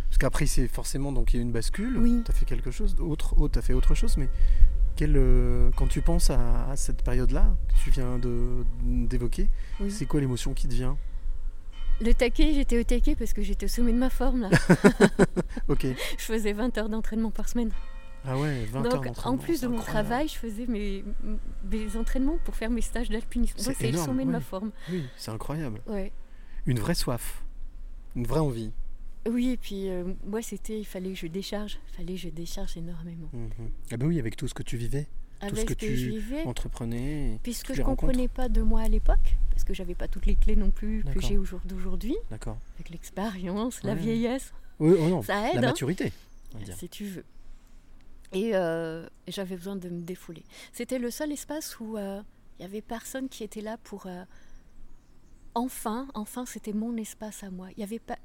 Parce qu'après c'est forcément donc il y a une bascule. Oui. T'as fait quelque chose d'autre, oh, t'as fait autre chose, mais quel, euh, quand tu penses à, à cette période-là que tu viens de d'évoquer, Oui. c'est quoi l'émotion qui te vient? Le taquet, j'étais au taquet parce que j'étais au sommet de ma forme. Là. Ok. je faisais 20 heures d'entraînement par semaine. Ah ouais, 20 heures Donc en plus de mon incroyable. travail, je faisais mes, mes entraînements pour faire mes stages d'alpinisme. C'est le sommet de ma forme. Oui, c'est incroyable. Ouais. Une vraie soif, une vraie envie. Oui, et puis euh, moi, c'était, il fallait que je décharge. Il fallait que je décharge énormément. Mhm. Ah bah oui, avec tout ce que tu vivais, tout ce Avec que ce que tu vivais, entreprenais, Puisque je ne comprenais pas de moi à l'époque, parce que j'avais pas toutes les clés non plus que j'ai au jour d'aujourd'hui, D'accord. avec l'expérience, la vieillesse, Oui, oh non, ça aide, la hein, maturité, on va dire. si tu veux. Et euh, j'avais besoin de me défouler. C'était le seul espace où euh, il y avait personne qui était là pour. euh, enfin, enfin, c'était mon espace à moi. Il y avait pas.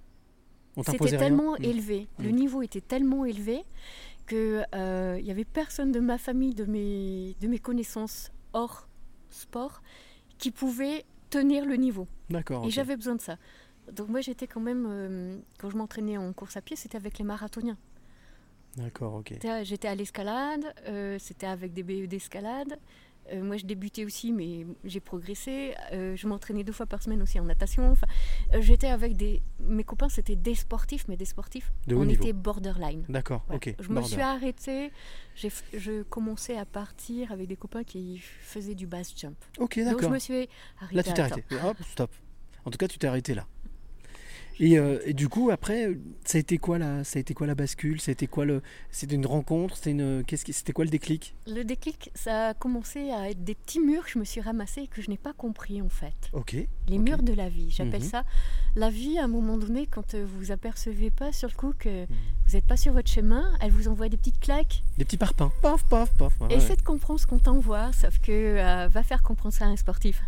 C'était tellement Mm. élevé, le Mm. niveau était tellement élevé que euh, il y avait personne de ma famille, de mes, de mes connaissances hors sport, qui pouvait tenir le niveau. D'accord. Et j'avais besoin de ça. Donc moi j'étais quand même, euh, quand je m'entraînais en course à pied, c'était avec les marathoniens. D'accord, ok. J'étais à- J'étais à l'escalade, euh, c'était avec des BE d'escalade. Euh, moi je débutais aussi, mais j'ai progressé. Euh, je m'entraînais deux fois par semaine aussi en natation. Enfin, euh, j'étais avec des... Mes copains, c'était des sportifs, mais des sportifs. De on niveau. était borderline. D'accord, ok. Je me suis arrêtée. Je commençais à partir avec des copains qui faisaient du base jump. Ok, Donc je d'accord. me suis arrêtée. Là, tu t'es à arrêté. temps. Hop, stop. En tout cas, tu t'es arrêté là. Et, euh, et du coup, après, ça a été quoi la, ça a été quoi la bascule? Été quoi le, c'était une rencontre? C'était une, qu'est-ce qui, c'était quoi le déclic? Le déclic, ça a commencé à être des petits murs que je me suis ramassée et que je n'ai pas compris en fait. Ok. Les murs de la vie, j'appelle Mhm. ça la vie à un moment donné quand euh, vous vous apercevez pas sur le coup que Mhm. vous n'êtes pas sur votre chemin, elle vous envoie des petites claques. Des petits parpaings. Paf, paf, paf. Ouais, Essaie ouais. de comprendre ce qu'on t'envoie, sauf que euh, va faire comprendre ça à un sportif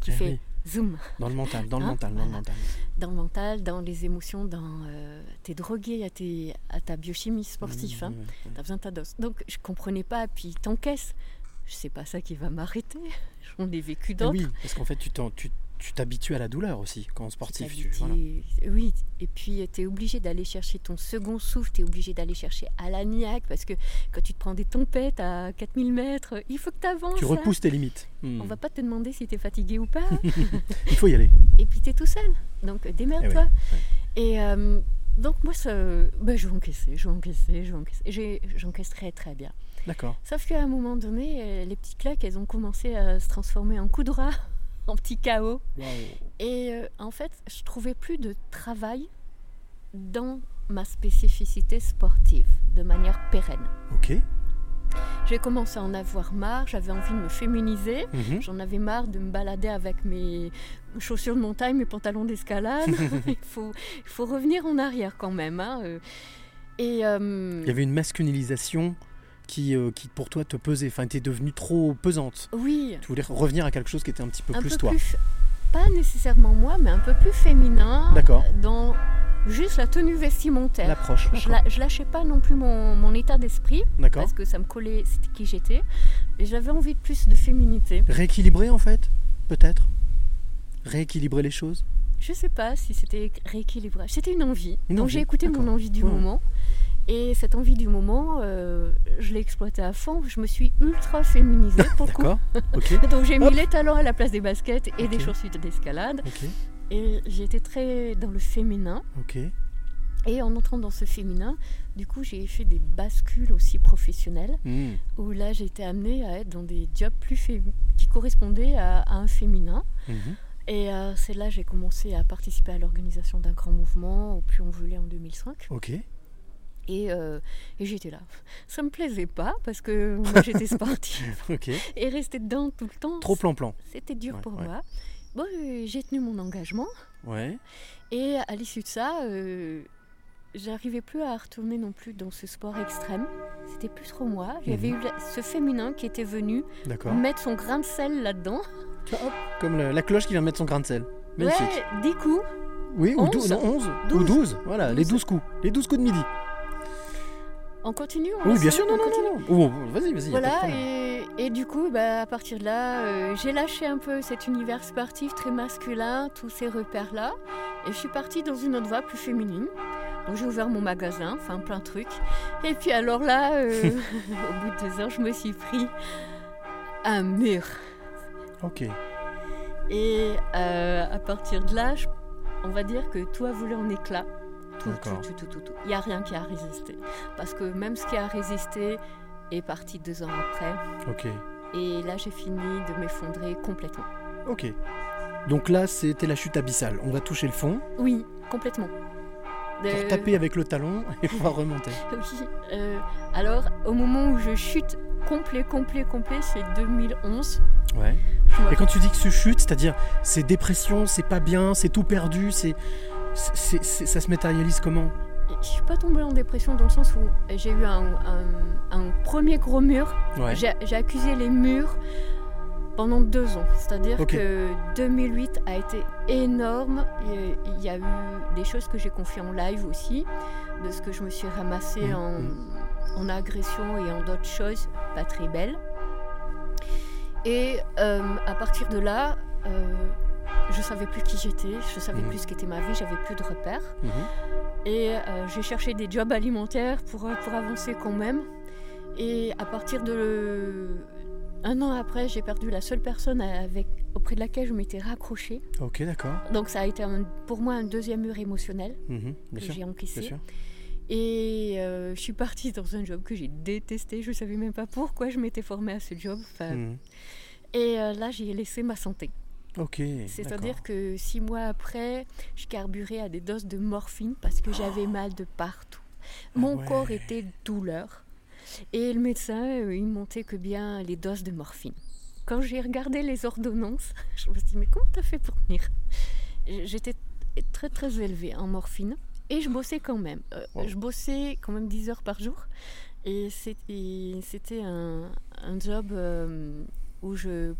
qui Eh fait oui. Zoom Dans le mental, dans le Hein, mental, dans le mental. dans le mental, dans les émotions, dans euh, t'es drogué à, tes, à ta biochimie sportive. hein. Mmh, ouais. T'as besoin de ta dose. Donc je comprenais pas, puis t'encaisses. Je sais pas ça qui va m'arrêter. J'en ai vécu Eh d'autres. oui, parce qu'en fait, tu t'en- tu tu t'habitues à la douleur aussi quand sportif. Tu, voilà. Oui, et puis tu es obligé d'aller chercher ton second souffle, tu es obligé d'aller chercher à l'agnac, parce que quand tu te prends des tempêtes à 4000 mètres, il faut que tu avances. Tu repousses tes limites. Hmm. On va pas te demander si tu es fatigué ou pas. Il faut y aller. et puis tu es tout seul, donc euh, démerde-toi. Et euh, donc moi, ça, bah, je vais encaisser, je vais encaisser, je vais encaisser. J'encaisse très très bien. D'accord. Sauf qu'à un moment donné, euh, les petites claques, elles ont commencé à se transformer en coups de rat, en petits chaos. Et euh, en fait, je trouvais plus de travail dans ma spécificité sportive de manière pérenne. Ok. J'ai commencé à en avoir marre, j'avais envie de me féminiser. Mhm. J'en avais marre de me balader avec mes chaussures de montagne, mes pantalons d'escalade. il, faut, il faut revenir en arrière quand même. hein, euh. Et euh, Il y avait une masculinisation qui, euh, qui pour toi te pesait, enfin, était devenue trop pesante. oui, Tu voulais revenir à quelque chose qui était un petit peu un plus peu toi. plus, pas nécessairement moi, mais un peu plus féminin. D'accord. Dans juste la tenue vestimentaire. L'approche. Je, la- je lâchais pas non plus mon, mon état d'esprit D'accord. parce que ça me collait, c'était qui j'étais. Et j'avais envie de plus de féminité. Rééquilibrer en fait, peut-être? Rééquilibrer les choses? Je sais pas si c'était rééquilibrage. C'était une envie. Une Donc j'ai écouté mon envie du Ouais. moment. Et cette envie du moment, euh, je l'ai exploitée à fond. Je me suis ultra féminisée pour le coup. D'accord. Ok. Donc j'ai mis les talons à la place des baskets et des Ok. chaussures d'escalade. Ok. Et j'ai été très dans le féminin. Et en entrant dans ce féminin, du coup, j'ai fait des bascules aussi professionnelles, Hmm. où là, j'ai été amenée à être dans des jobs plus fé- qui correspondaient à, à un féminin. Mhm. Et euh, c'est là que j'ai commencé à participer à l'organisation d'un grand mouvement au Puy-en-Velay en 2005. Ok. Et, euh, et j'étais là. Ça me plaisait pas parce que moi j'étais sportive. Et rester dedans tout le temps, Trop plan-plan. c'était dur Ouais, pour ouais. moi. Bon, euh, j'ai tenu mon engagement. Ouais. Et à l'issue de ça, euh, j'arrivais plus à retourner non plus dans ce sport extrême. C'était plus trop moi. Avait Mhm. eu ce féminin qui était venu mettre son grain de sel là-dedans. Hop, comme la, la cloche qui vient mettre son grain de sel. Magnifique. Ouais, dix coups. oui, ou 11, 12, non, 11 ou douze. 12. Voilà, les 12. 12 coups. Les 12 coups de midi. On continue on Oui, bien sûr, non, on non, continue non, non. Oh, vas-y, vas-y. Voilà, et, et du coup, bah, à partir de là, euh, j'ai lâché un peu cet univers sportif très masculin, tous ces repères-là, et je suis partie dans une autre voie plus féminine. Donc j'ai ouvert mon magasin, enfin plein de trucs. Et puis alors là, euh, au bout de deux ans, je me suis pris un mur. Ok. Et euh, à partir de là, je- on va dire que tout a volé en éclats. Tout, tout, tout, tout, tout. Il n'y a rien qui a résisté. Parce que même ce qui a résisté est parti deux ans après. Ok. Et là, j'ai fini de m'effondrer complètement. Ok. Donc là, c'était la chute abyssale. On va toucher le fond Oui, complètement. pour Euh, taper avec le talon et va remonter. Oui. euh, alors, au moment où je chute complet, complet, complet, c'est 2011. Ouais. Et quand tu dis que tu chutes, c'est-à-dire c'est dépression, c'est pas bien, c'est tout perdu, c'est, ça se matérialise comment? Je suis pas tombée en dépression dans le sens où j'ai eu un, un- un premier gros mur. Ouais. J'ai accusé les murs pendant deux ans. C'est-à-dire que 2008 a été énorme. Il y a eu des choses que j'ai confiées en live aussi, de ce que je me suis ramassée en, mhm. en agression et en d'autres choses pas très belles. Et euh, à partir de là, euh, je savais plus qui j'étais, je savais Mhm. plus ce qu'était ma vie, j'avais plus de repères. Mhm. Et euh, j'ai cherché des jobs alimentaires pour, euh, pour avancer quand même. Et à partir de un an après, j'ai perdu la seule personne avec, auprès de laquelle je m'étais raccrochée. Ok, d'accord. Donc ça a été un- pour moi un deuxième mur émotionnel Mhm, que j'ai encaissé. Bien sûr. Et euh, je suis partie dans un job que j'ai détesté. Je ne savais même pas pourquoi je m'étais formée à ce job. Enfin. Et euh, là, j'ai laissé ma santé. Ok. C'est-à-dire que six mois après, je carburais à des doses de morphine parce que j'avais mal de partout. Mon ouais. corps était douleur. Et le médecin, euh, il montait que bien les doses de morphine. Quand j'ai regardé les ordonnances, je me suis dit, mais comment t'as fait pour tenir J'étais très très élevée en morphine et je bossais quand même. Euh, Wow. Je bossais quand même 10 heures par jour. Et c'était un, un job euh, où je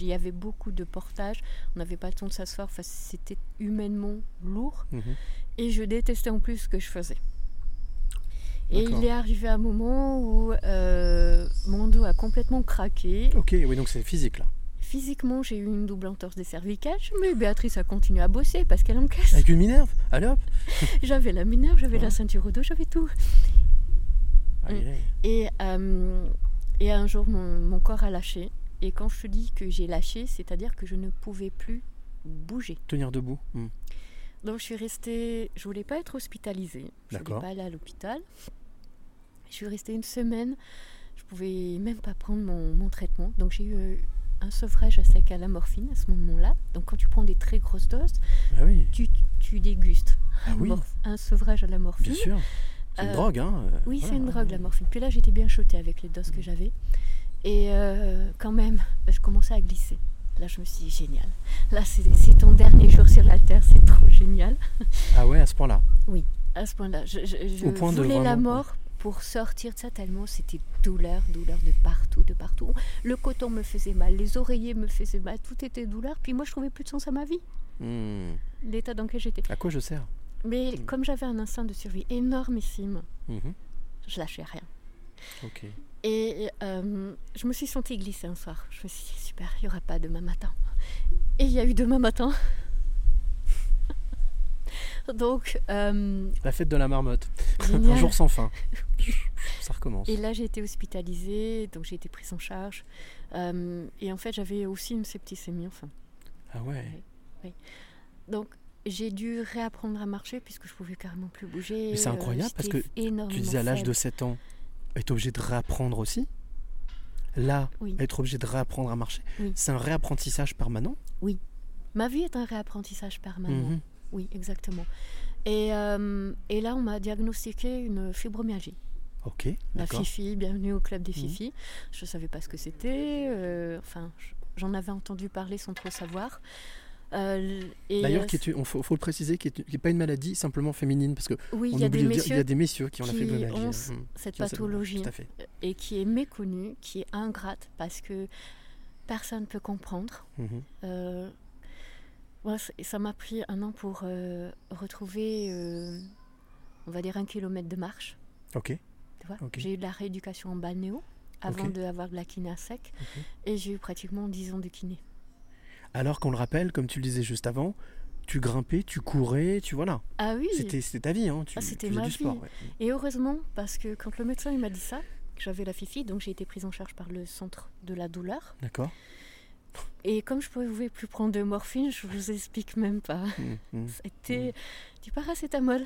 il y avait beaucoup de portages, on n'avait pas le temps de s'asseoir, enfin, c'était humainement lourd Mhm. et je détestais en plus ce que je faisais. Et il est arrivé un moment où euh, mon dos a complètement craqué. Ok, oui, donc c'est physique là. Physiquement, j'ai eu une double entorse des cervicales, mais Béatrice a continué à bosser parce qu'elle encaisse. Avec une minerve Allez hop J'avais la minerve, j'avais Ouais. la ceinture au dos, j'avais tout. Et, euh, et un jour, mon, mon corps a lâché. Et quand je te dis que j'ai lâché, c'est-à-dire que je ne pouvais plus bouger. Tenir debout. Mhm. Donc je suis restée, je voulais pas être hospitalisée, je voulais pas aller à l'hôpital. Je suis restée une semaine, je pouvais même pas prendre mon, mon traitement. Donc j'ai eu euh, un sevrage à sec à la morphine à ce moment-là. Donc quand tu prends des très grosses doses, Ah oui, tu, tu dégustes Ah un, oui. un sevrage à la morphine. bien sûr. C'est une Euh, drogue, hein. euh, Oui, voilà, c'est une drogue, la morphine. Puis là, j'étais bien shotée avec les doses que j'avais. Et euh, quand même, je commençais à glisser. Là, je me suis dit, génial. Là, c'est ton dernier jour sur la Terre, c'est trop génial. Ah ouais, à ce point-là. À ce point-là, je, je- je Au point de voulais la vraiment- mort pour sortir de ça tellement c'était douleur, douleur de partout, de partout. Le coton me faisait mal, les oreillers me faisaient mal, tout était douleur. Puis moi, je trouvais plus de sens à ma vie, Hmm. l'état dans lequel j'étais. À quoi je sers? Mais Mm. comme j'avais un instinct de survie énormissime, Mhm. je lâchais rien. Ok. Et euh, je me suis sentie glisser un soir. Je me suis dit, super, il n'y aura pas demain matin. Et il y a eu demain matin. Donc, euh, La fête de la marmotte. Un génial. jour sans fin. Ça recommence. Et là, j'ai été hospitalisée, donc j'ai été prise en charge. Euh, et en fait, j'avais aussi une septicémie, enfin. Ah ouais. Donc, j'ai dû réapprendre à marcher puisque je pouvais carrément plus bouger. Mais c'est incroyable parce que Tu disais à l'âge de faible. 7 ans, être obligé de réapprendre aussi. Là, Oui. être obligé de réapprendre à marcher, Oui. c'est un réapprentissage permanent. Ma vie est un réapprentissage permanent. Mhm. Oui, exactement. Et, euh, et là, on m'a diagnostiqué une fibromyalgie. Ok, La. Fifi, bienvenue au club des Mhm. Fifi. Je ne savais pas ce que c'était. euh, enfin, j'en avais entendu parler sans trop savoir. Euh, D'ailleurs, euh, il faut, faut le préciser, qui n'est pas une maladie simplement féminine, parce que oui, on y a oublie des de dire, il y messieurs a des messieurs qui ont la qui fibromyalgie. ont hein. c- Mhm. cette ont pathologie fait. et qui est méconnue, qui est ingrate parce que personne ne peut comprendre. Euh, ouais, c- ça m'a pris un an pour retrouver, on va dire, un kilomètre de marche. Ok. Tu vois Ok. J'ai eu de la rééducation en balnéo avant Ok. d'avoir de la kiné à sec. Et j'ai eu pratiquement 10 ans de kiné. Alors qu'on le rappelle, comme tu le disais juste avant, tu grimpais, tu courais, tu voilà. Ah oui C'était ta vie, hein. Tu, Ah, c'était ma du sport. vie. ouais. Et heureusement, parce que quand le médecin il m'a dit ça, j'avais la fifi, donc j'ai été prise en charge par le centre de la douleur. D'accord. Et comme je ne pouvais plus prendre de morphine, je vous explique même pas. Mhm, mhm. C'était du paracétamol.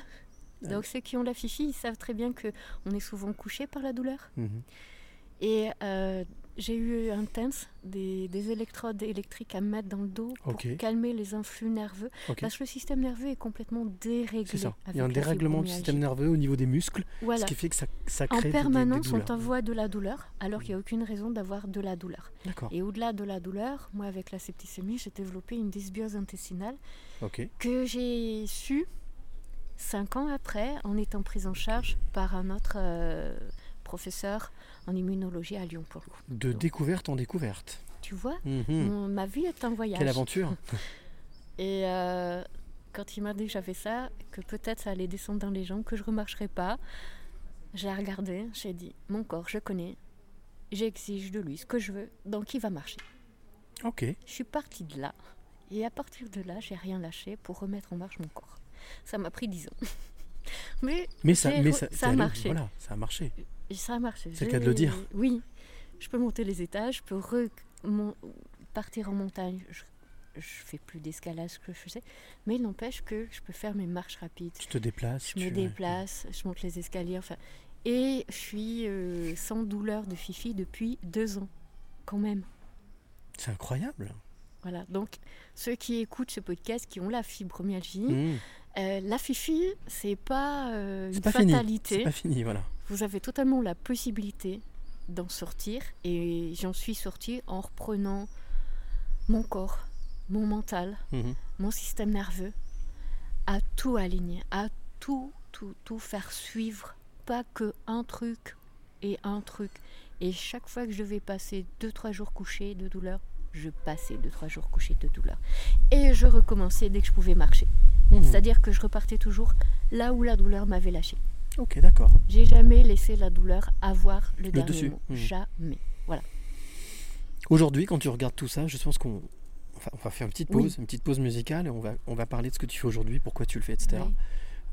Ah Donc ceux qui ont la fifi, ils savent très bien que on est souvent couché par la douleur. Mhm. Et euh, j'ai eu un TENS, des, des électrodes électriques à mettre dans le dos pour calmer les influx nerveux. Ok. Parce que le système nerveux est complètement déréglé. C'est ça. Il y a un dérèglement du système nerveux au niveau des muscles, Voilà. ce qui fait que ça, ça En crée des- des- des permanence, on t'envoie de la douleur, alors qu'il n'y a aucune raison d'avoir de la douleur. Et au-delà de la douleur, moi, avec la septicémie, j'ai développé une dysbiose intestinale que j'ai su cinq ans après en étant prise en charge par un autre euh, professeur en immunologie à Lyon pour le coup. De découverte en découverte. Tu vois, Mhm. mon- ma vie est un voyage. Quelle aventure Et euh, quand il m'a dit que j'avais ça, que peut-être ça allait descendre dans les jambes, que je ne remarcherais pas, j'ai regardé, j'ai dit, mon corps, je connais, j'exige de lui ce que je veux, donc il va marcher. Ok. Je suis partie de là, et à partir de là, j'ai rien lâché pour remettre en marche mon corps. Ça m'a pris dix ans. Mais Mais ça, mais ça, ça a marché. Voilà, ça a marché. Et ça a marché. C'est le cas de le dire. Oui. Je peux monter les étages, je peux re- mon- partir en montagne. Je, je fais plus d'escalade que je faisais. Mais il n'empêche que je peux faire mes marches rapides. Tu te déplaces. Je me déplace, je monte les escaliers. Enfin, et je suis euh, sans douleur de Fifi depuis deux ans, quand même. C'est incroyable. Voilà. Donc, ceux qui écoutent ce podcast, qui ont la fibromyalgie, Mhm. euh, la Fifi, c'est pas euh, une pas fatalité. C'est pas fini, voilà. Vous avez totalement la possibilité d'en sortir. Et j'en suis sortie en reprenant mon corps, mon mental, Mhm. mon système nerveux, à tout aligner, à tout, tout, tout faire suivre. Pas que un truc et un truc. Et chaque fois que je vais passer 2-3 jours couché de douleur, je passais 2-3 jours couché de douleur. Et je recommençais dès que je pouvais marcher. Mhm. C'est-à-dire que je repartais toujours là où la douleur m'avait lâché. Ok, d'accord. J'ai jamais laissé la douleur avoir le, dernier dessus. mot. Jamais. Voilà. Aujourd'hui, quand tu regardes tout ça, je pense qu'on on va, on va faire une petite Oui. pause, une petite pause musicale, et on va, on va parler de ce que tu fais aujourd'hui, pourquoi tu le fais, etc. Oui.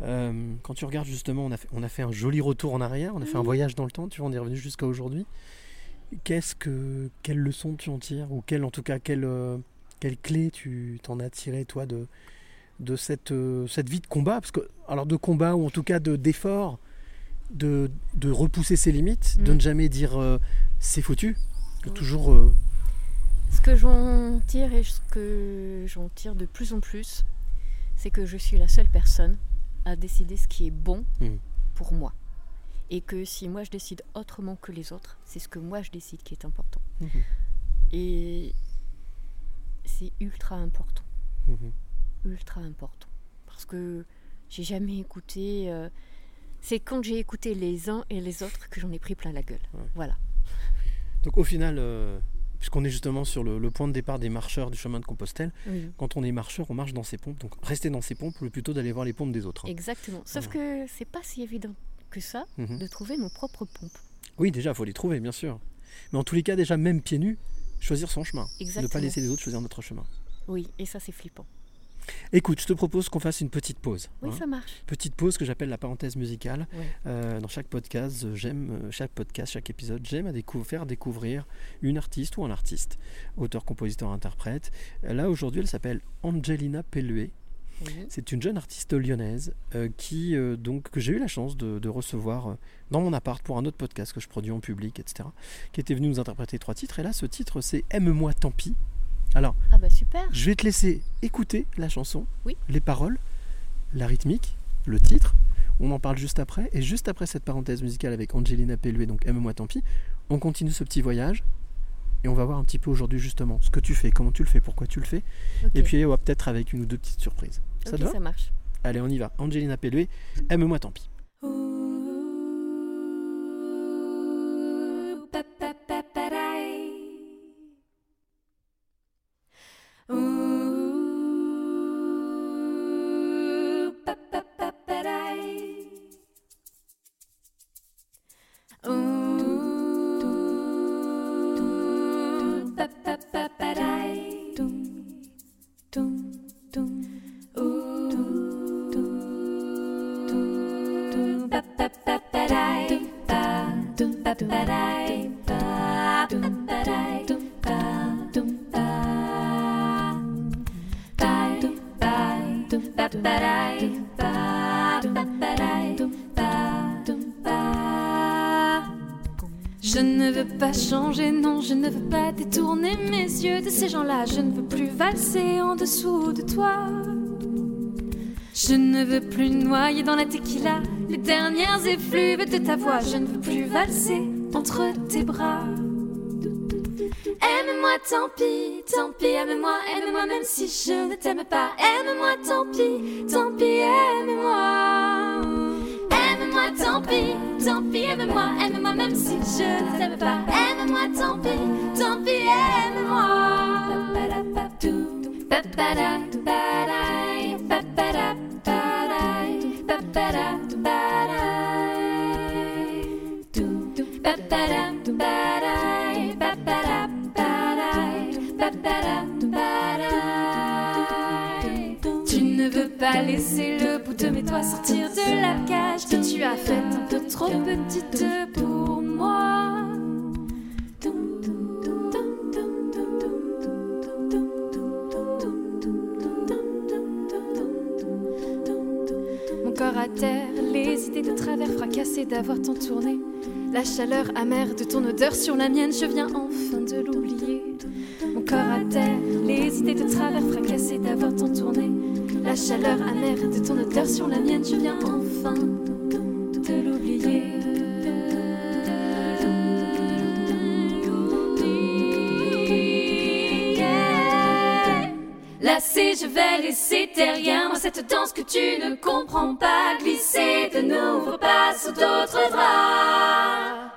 Euh, quand tu regardes justement, on a, fait, on a fait un joli retour en arrière, on a fait un voyage dans le temps, tu vois, on est revenu jusqu'à aujourd'hui. Qu'est-ce que, quelle leçon tu en tires, ou quelle, en tout cas, quelle, euh, quelle clé tu t'en as tiré, toi, de, de cette, euh, cette vie de combat parce que, Alors, de combat, ou en tout cas de, d'effort, de, de repousser ses limites, de Mm. ne jamais dire euh, c'est foutu, de toujours. euh, Ce que j'en tire et ce que j'en tire de plus en plus, c'est que je suis la seule personne à décider ce qui est bon Mhm. pour moi. Et que si moi je décide autrement que les autres, c'est ce que moi je décide qui est important. Mhm. Et c'est ultra important. Ultra important. Parce que j'ai jamais écouté. euh, c'est quand j'ai écouté les uns et les autres que j'en ai pris plein la gueule. Ouais. Voilà. Donc au final, euh, puisqu'on est justement sur le, le point de départ des marcheurs du chemin de Compostelle, Oui. quand on est marcheur, on marche dans ses pompes. Donc rester dans ses pompes, ou plutôt d'aller voir les pompes des autres. Exactement. Sauf que c'est pas si évident que ça Mhm. de trouver nos propres pompes. Oui, déjà, il faut les trouver, bien sûr. Mais en tous les cas, déjà, même pieds nus, choisir son chemin. Ne pas Exactement. laisser les autres choisir notre chemin. Oui, et ça c'est flippant. Écoute, je te propose qu'on fasse une petite pause. Oui, hein. ça marche. Petite pause que j'appelle la parenthèse musicale. Ouais. Euh, dans chaque podcast, j'aime euh, chaque podcast, chaque épisode, j'aime à décou- faire découvrir une artiste ou un artiste, auteur, compositeur, interprète. Là aujourd'hui, elle s'appelle Angelina Pelluet. C'est une jeune artiste lyonnaise euh, qui, euh, donc, que j'ai eu la chance de, de recevoir euh, dans mon appart pour un autre podcast que je produis en public, etc. Qui était venue nous interpréter trois titres. Et là, ce titre, c'est Aime-moi, tant pis. Alors, Ah bah super. je vais te laisser écouter la chanson, Oui. les paroles, la rythmique, le titre. On en parle juste après. Et juste après cette parenthèse musicale avec Angelina Pelluet, donc Aime-moi tant pis, on continue ce petit voyage. Et on va voir un petit peu aujourd'hui justement ce que tu fais, comment tu le fais, pourquoi tu le fais. Et puis on va peut-être avec une ou deux petites surprises. Ça Ok, te va? ça marche. Allez, on y va. Angelina Pelluet, Aime-moi tant pis. Je Je ne veux plus valser en dessous de toi. Je ne veux plus noyer dans la tequila les dernières effluves de ta voix. Je ne veux plus valser entre tes bras. Aime-moi, tant pis, tant pis, aime-moi, aime-moi même si je ne t'aime pas. Aime-moi, tant pis, tant pis, aime-moi. Aime-moi, tant pis, tant pis, aime-moi, aime-moi même si je ne t'aime pas. Aime-moi, tant pis, tant pis, aime-moi. Tu ne veux pas laisser le bout de mes sortir de la cage. Que tu as faite un peu trop petite d'avoir tant tourné. La chaleur amère de ton odeur sur la mienne, je viens enfin de l'oublier. Mon corps à terre, les idées de travers fracassées d'avoir tant tourné. La chaleur amère de ton odeur sur la mienne, je viens enfin de l'oublier. Lassé, je vais laisser derrière moi cette danse que tu ne comprends pas. Glisser de nouveaux pas sous d'autres draps.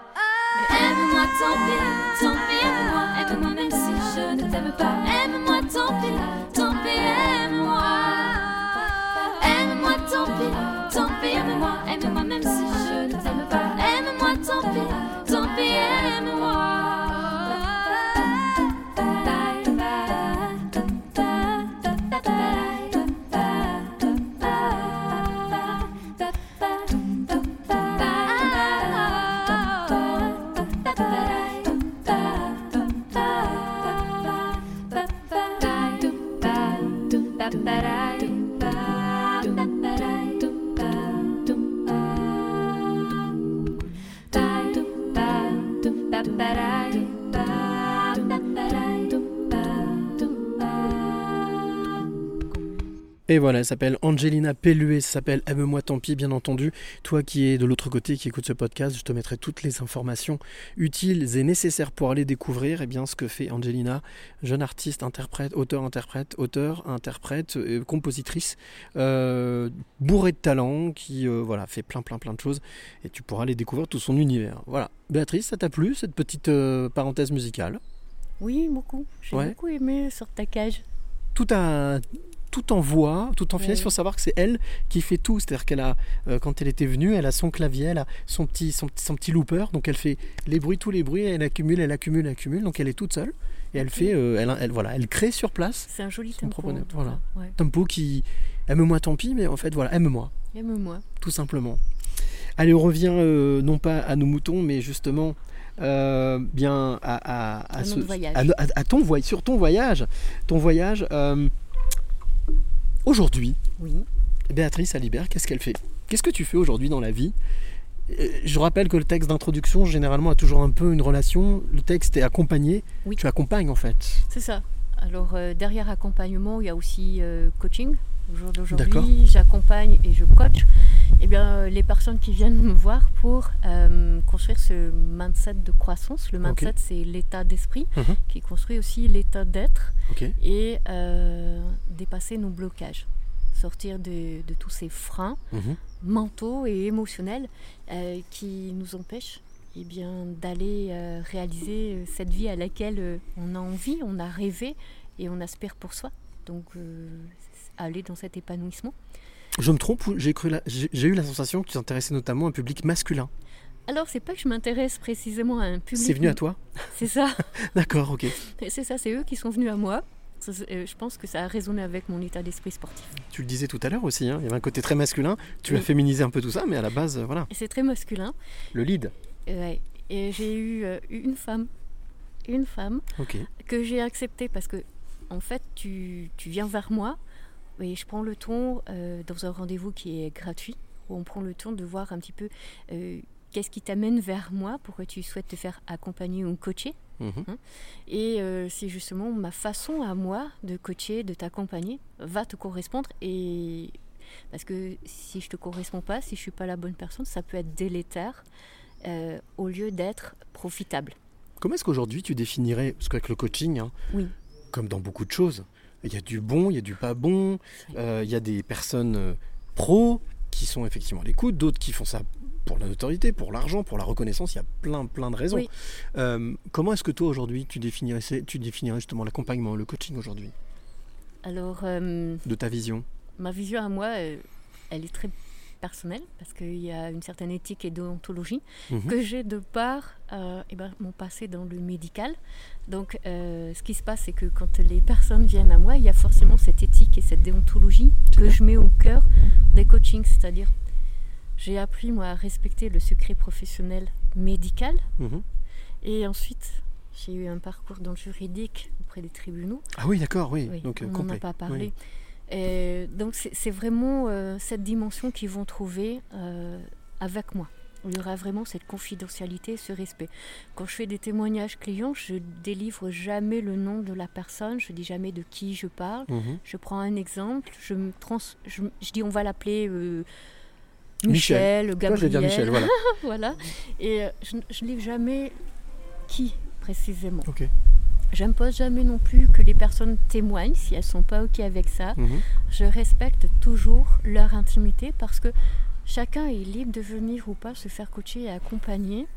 Mais Aime-moi, tant pis, tant pis, aime-moi, aime-moi même si je ne t'aime pas. Aime-moi, tant pis, Et voilà, elle s'appelle Angelina Pelluet, ça s'appelle Aime-moi tant pis, bien entendu. Toi qui es de l'autre côté, qui écoute ce podcast, je te mettrai toutes les informations utiles et nécessaires pour aller découvrir eh bien, ce que fait Angelina, jeune artiste, interprète, auteur-interprète, auteur, interprète, euh, compositrice, euh, bourrée de talent, qui euh, voilà, fait plein plein plein de choses. Et tu pourras aller découvrir tout son univers. Voilà. Béatrice, ça t'a plu, cette petite euh, parenthèse musicale? Oui, beaucoup. J'ai Ouais. beaucoup aimé sur ta cage. tout à tout en voix, tout en finesse. Il faut savoir que c'est elle qui fait tout. C'est-à-dire qu'elle a, euh, quand elle était venue, elle a son clavier, elle a son petit, son, son petit looper. Donc elle fait les bruits, tous les bruits, elle accumule, elle accumule, elle accumule. Donc elle est toute seule et elle fait, euh, elle, elle- voilà, elle crée sur place C'est un joli son tempo. propre Voilà, ouais. tempo qui aime-moi tant pis, mais en fait voilà, aime-moi Aime-moi. tout simplement. Allez, on revient euh, non pas à nos moutons, mais justement euh, bien à, à, À voyage. ton voyage, sur ton voyage, ton voyage. euh, Aujourd'hui, Oui. Béatrice Alibert, qu'est-ce qu'elle fait? Qu'est-ce que tu fais aujourd'hui dans la vie? Euh, Je rappelle que le texte d'introduction, généralement, a toujours un peu une relation. Le texte est accompagné. Oui. Tu accompagnes, en fait. C'est ça. Alors euh, derrière accompagnement, il y a aussi euh, coaching. Au jour d'aujourd'hui, j'accompagne et je coach eh bien, euh, les personnes qui viennent me voir pour euh, construire ce mindset de croissance. Le mindset, c'est l'état d'esprit Mhm. qui construit aussi l'état d'être et euh, dépasser nos blocages. Sortir de, de tous ces freins Mhm. mentaux et émotionnels euh, qui nous empêchent eh bien, d'aller réaliser cette vie à laquelle on a envie, on a rêvé et on aspire pour soi. Donc, aller dans cet épanouissement. Je me trompe ou j'ai eu la sensation que tu t'intéressais notamment à un public masculin? Alors, c'est pas que je m'intéresse précisément à un public. C'est venu à toi? C'est ça. D'accord, ok. C'est ça, c'est eux qui sont venus à moi. Euh, Je pense que ça a résonné avec mon état d'esprit sportif. Tu le disais tout à l'heure aussi, hein, il y avait un côté très masculin. Tu as féminisé un peu tout ça, mais à la base, euh, voilà, c'est très masculin. le lead. Ouais. Et j'ai eu euh, une femme, une femme Ok. que j'ai acceptée parce que, en fait, tu, tu viens vers moi et je prends le temps euh, dans un rendez-vous qui est gratuit où on prend le temps de voir un petit peu euh, qu'est-ce qui t'amène vers moi, pourquoi tu souhaites te faire accompagner ou coacher. Mhm. hein. Et euh, si justement ma façon à moi de coacher, de t'accompagner, va te correspondre et parce que si je te corresponds pas, si je suis pas la bonne personne, ça peut être délétère euh, au lieu d'être profitable. Comment est-ce qu'aujourd'hui tu définirais, parce qu'avec le coaching, hein, Oui. comme dans beaucoup de choses, il y a du bon, il y a du pas bon, euh, il y a des personnes euh, pros qui sont effectivement à l'écoute, d'autres qui font ça pour la notoriété, pour l'argent, pour la reconnaissance, il y a plein plein de raisons. Oui. Euh, comment est-ce que toi aujourd'hui tu définirais, tu définirais justement l'accompagnement, le coaching aujourd'hui, Alors, euh, de ta vision? ma vision à moi, elle est très personnelle parce qu'il y a une certaine éthique et déontologie Mhm. que j'ai de par euh, eh ben, mon passé dans le médical. Donc, euh, ce qui se passe, c'est que quand les personnes viennent à moi, il y a forcément cette éthique et cette déontologie que je mets au cœur des coachings, c'est-à-dire j'ai appris moi à respecter le secret professionnel médical Mhm. et ensuite j'ai eu un parcours dans le juridique auprès des tribunaux. Ah oui, d'accord, oui, Oui, donc euh, on n'en a pas parlé. Oui. Et donc c'est vraiment euh, cette dimension qu'ils vont trouver euh, avec moi. Il y aura vraiment cette confidentialité, ce respect. Quand je fais des témoignages clients, je délivre jamais le nom de la personne, je dis jamais de qui je parle. Mhm. Je prends un exemple, je, me trans, je, je dis on va l'appeler euh, Michel. Gabriel. je vais dire Michel, voilà. voilà. Et je ne livre jamais qui précisément. J'impose jamais non plus que les personnes témoignent si elles sont pas ok avec ça. Mhm. Je respecte toujours leur intimité parce que chacun est libre de venir ou pas se faire coacher et accompagner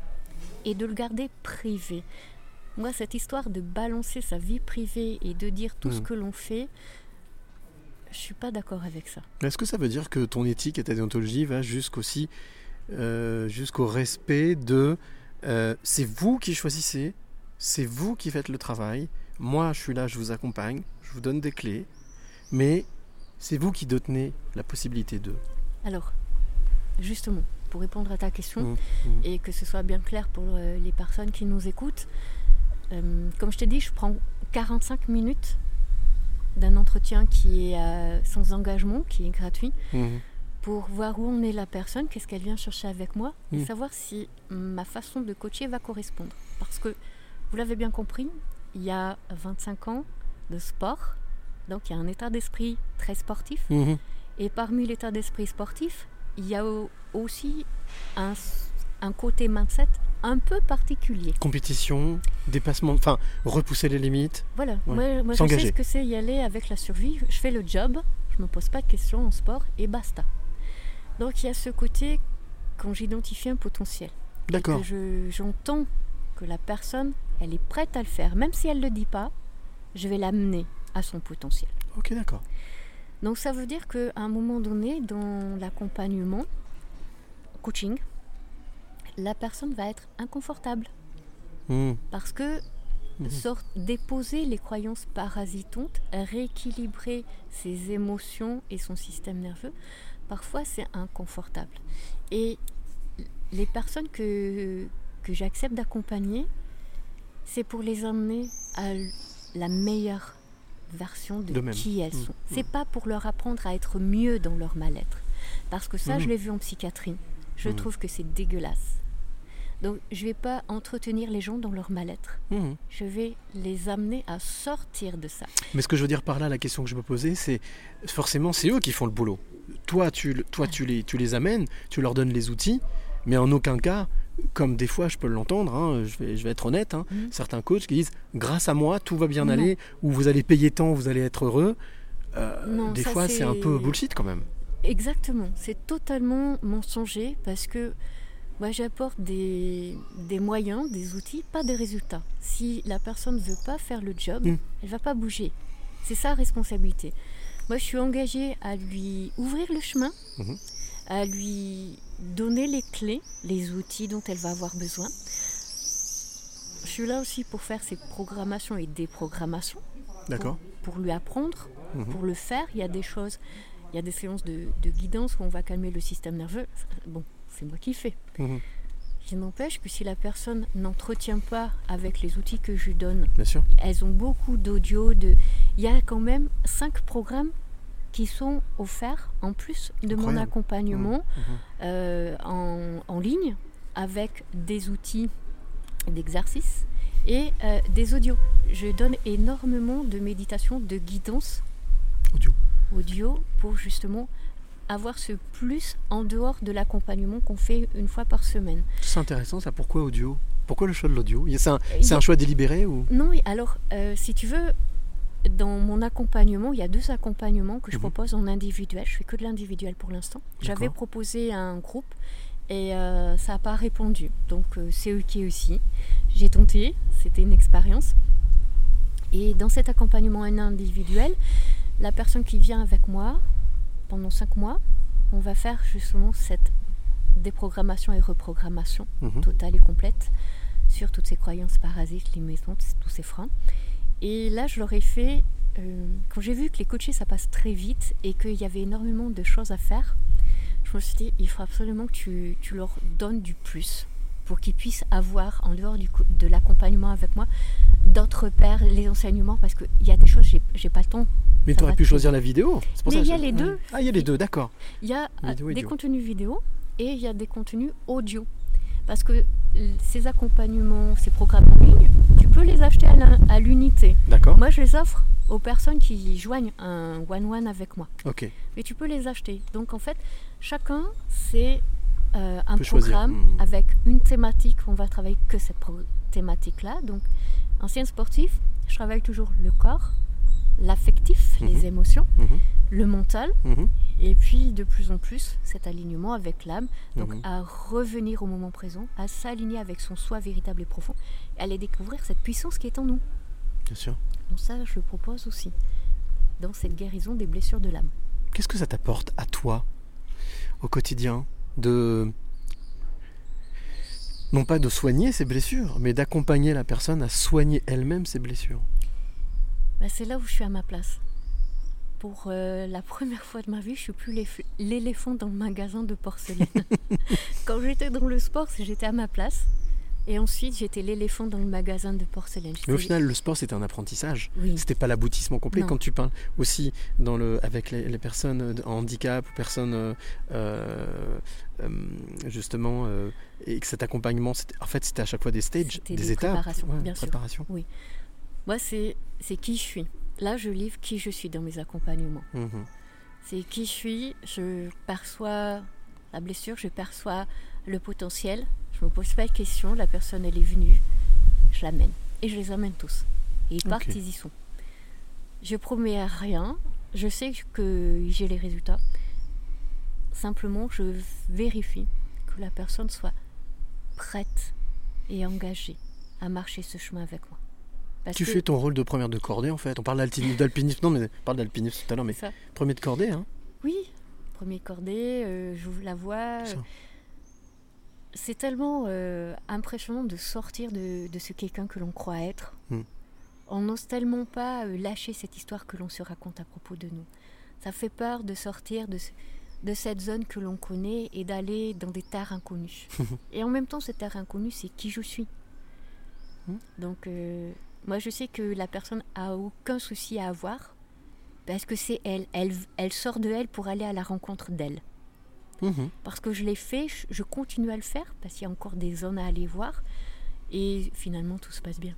et de le garder privé. Moi, cette histoire de balancer sa vie privée et de dire tout ce Mhm. que l'on fait, je suis pas d'accord avec ça. Est-ce que ça veut dire que ton éthique et ta déontologie va jusqu'aussi euh, jusqu'au respect de euh, c'est vous qui choisissez, c'est vous qui faites le travail, moi je suis là, je vous accompagne, je vous donne des clés, mais c'est vous qui détenez la possibilité de. Alors, justement, pour répondre à ta question, Mhm, mhm. et que ce soit bien clair pour euh, les personnes qui nous écoutent, euh, comme je t'ai dit, je prends 45 minutes d'un entretien qui est euh, sans engagement, qui est gratuit, Mhm. pour voir où en est la personne, qu'est-ce qu'elle vient chercher avec moi, et savoir si ma façon de coacher va correspondre. Parce que, vous l'avez bien compris, il y a 25 ans de sport, donc il y a un état d'esprit très sportif. Mhm. Et parmi l'état d'esprit sportif, il y a au- aussi un, un côté mindset un peu particulier. Compétition, dépassement, enfin repousser les limites. Voilà, moi, moi je sais ce que c'est y aller avec la survie. Je fais le job, je me pose pas de questions en sport et basta. Donc il y a ce côté quand j'identifie un potentiel. D'accord. J'entends que la personne, elle est prête à le faire, même si elle ne le dit pas, je vais l'amener à son potentiel. Ok, d'accord. Donc ça veut dire qu'à un moment donné, dans l'accompagnement, coaching, la personne va être inconfortable Mhm. parce que Mhm. sort déposer les croyances parasitantes, rééquilibrer ses émotions et son système nerveux, parfois c'est inconfortable. Et les personnes que, que j'accepte d'accompagner, c'est pour les amener à la meilleure version de qui elles Mm, sont. mm. C'est pas pour leur apprendre à être mieux dans leur mal-être. Parce que ça, Mhm. je l'ai vu en psychiatrie. Je Mhm. trouve que c'est dégueulasse. Donc, je vais pas entretenir les gens dans leur mal-être. Mhm. Je vais les amener à sortir de ça. Mais ce que je veux dire par là, la question que je me posais, c'est forcément, c'est eux qui font le boulot. Toi, tu, toi tu, les, tu les amènes, tu leur donnes les outils, mais en aucun cas, comme des fois je peux l'entendre, hein, je, vais, je vais être honnête, hein, Mhm. certains coachs qui disent grâce à moi, tout va bien Non. aller, ou vous allez payer tant, vous allez être heureux. Euh, Non, des fois, c'est un peu bullshit quand même. Exactement, c'est totalement mensonger parce que moi j'apporte des, des moyens, des outils, pas des résultats. Si la personne ne veut pas faire le job, Mm. elle va pas bouger. C'est sa responsabilité. Moi je suis engagée à lui ouvrir le chemin, Mhm. à lui donner les clés, les outils dont elle va avoir besoin. Je suis là aussi pour faire ses programmations et déprogrammations D'accord pour lui apprendre, Mhm. pour le faire. Il y a des choses, il y a des séances de, de guidance où on va calmer le système nerveux. Bon, c'est moi qui fais. Mhm. Il n'empêche que si la personne n'entretient pas avec les outils que je lui donne, Bien sûr. elles ont beaucoup d'audio. De... Il y a quand même cinq programmes qui sont offerts en plus de mon accompagnement Mhm. euh, en, en ligne avec des outils d'exercice et euh, des audios. Je donne énormément de méditation, de guidance Audio. audio pour justement avoir ce plus en dehors de l'accompagnement qu'on fait une fois par semaine. C'est intéressant ça, pourquoi audio? Pourquoi le choix de l'audio? C'est un, a- un choix délibéré ou? Non, alors, euh, si tu veux, dans mon accompagnement, il y a deux accompagnements que je Mhm. propose en individuel. Je fais que de l'individuel pour l'instant. J'avais proposé un groupe et euh, ça n'a pas répondu. Donc, euh, c'est ok aussi. J'ai tenté, c'était une expérience. Et dans cet accompagnement en individuel, la personne qui vient avec moi pendant cinq mois, on va faire justement cette déprogrammation et reprogrammation Mhm. totale et complète sur toutes ces croyances parasites, limitantes, tous ces freins. Et là, je leur ai fait, euh, quand j'ai vu que les coachés, ça passe très vite et qu'il y avait énormément de choses à faire, je me suis dit, il faut absolument que tu, tu leur donnes du plus pour qu'ils puissent avoir, en dehors du, de l'accompagnement avec moi, d'autres pairs, les enseignements, parce qu'il y a des choses, j'ai pas le temps. Mais tu aurais pu choisir la vidéo. pour Mais il y a les deux. Ah, il y a les deux, d'accord. Il y a euh, des audio. contenus vidéo et il y a des contenus audio. Parce que l- ces accompagnements, ces programmes en ligne, tu peux les acheter à l'un- à l'unité. D'accord. Moi, je les offre aux personnes qui joignent un one-one avec moi. Ok. Mais tu peux les acheter. Donc, en fait, chacun, c'est euh, un peut choisir. programme Mhm. avec une thématique. On va travailler que cette thématique-là. Donc, ancien sportif, je travaille toujours le corps, l'affectif, Mhm. les émotions, Mhm. le mental, Mhm. et puis de plus en plus cet alignement avec l'âme, donc à revenir au moment présent, à s'aligner avec son soi véritable et profond, aller découvrir cette puissance qui est en nous. Bien sûr. Donc ça, je le propose aussi dans cette guérison des blessures de l'âme. Qu'est-ce que ça t'apporte à toi au quotidien de non pas de soigner ses blessures, mais d'accompagner la personne à soigner elle-même ses blessures? Bah, c'est là où je suis à ma place. Pour euh, la première fois de ma vie, je suis plus l'éléphant dans le magasin de porcelaine. Quand j'étais dans le sport, j'étais à ma place. Et ensuite, j'étais l'éléphant dans le magasin de porcelaine. Mais au final, le sport, c'était un apprentissage. Oui. C'était pas l'aboutissement complet. Non. Quand tu parles aussi dans le, avec les, les personnes en handicap, personnes euh, euh, euh, justement, euh, et que cet accompagnement, en fait, c'était à chaque fois des stages, des, des étapes. préparations, Ouais, bien sûr. préparation. Oui. Moi, c'est c'est qui je suis. Là, je livre qui je suis dans mes accompagnements. Mhm. C'est qui je suis. Je perçois la blessure, je perçois le potentiel. Je me pose pas de questions. La personne, elle est venue. Je l'amène. Et je les amène tous. Et ils partent, ils y sont. Je promets rien. Je sais que j'ai les résultats. Simplement, je vérifie que la personne soit prête et engagée à marcher ce chemin avec moi. Parce Tu que- fais ton rôle de première de cordée en fait. On parle d'alpinisme, non mais on parle d'alpinisme tout à l'heure, mais ça. premier de cordée, hein. Oui, premier cordée, euh, j'ouvre la voie. Euh, C'est tellement euh, impressionnant de sortir de, de ce quelqu'un que l'on croit être. Mm. On n'ose tellement pas euh, lâcher cette histoire que l'on se raconte à propos de nous. Ça fait peur de sortir de, ce- de cette zone que l'on connaît et d'aller dans des terres inconnues. et en même temps, cette terre inconnue, c'est qui je suis. Mm. Donc, euh, moi je sais que la personne a aucun souci à avoir parce que c'est elle. elle. Elle sort de elle pour aller à la rencontre d'elle. Mhm. Parce que je l'ai fait, je- continue à le faire parce qu'il y a encore des zones à aller voir et finalement tout se passe bien.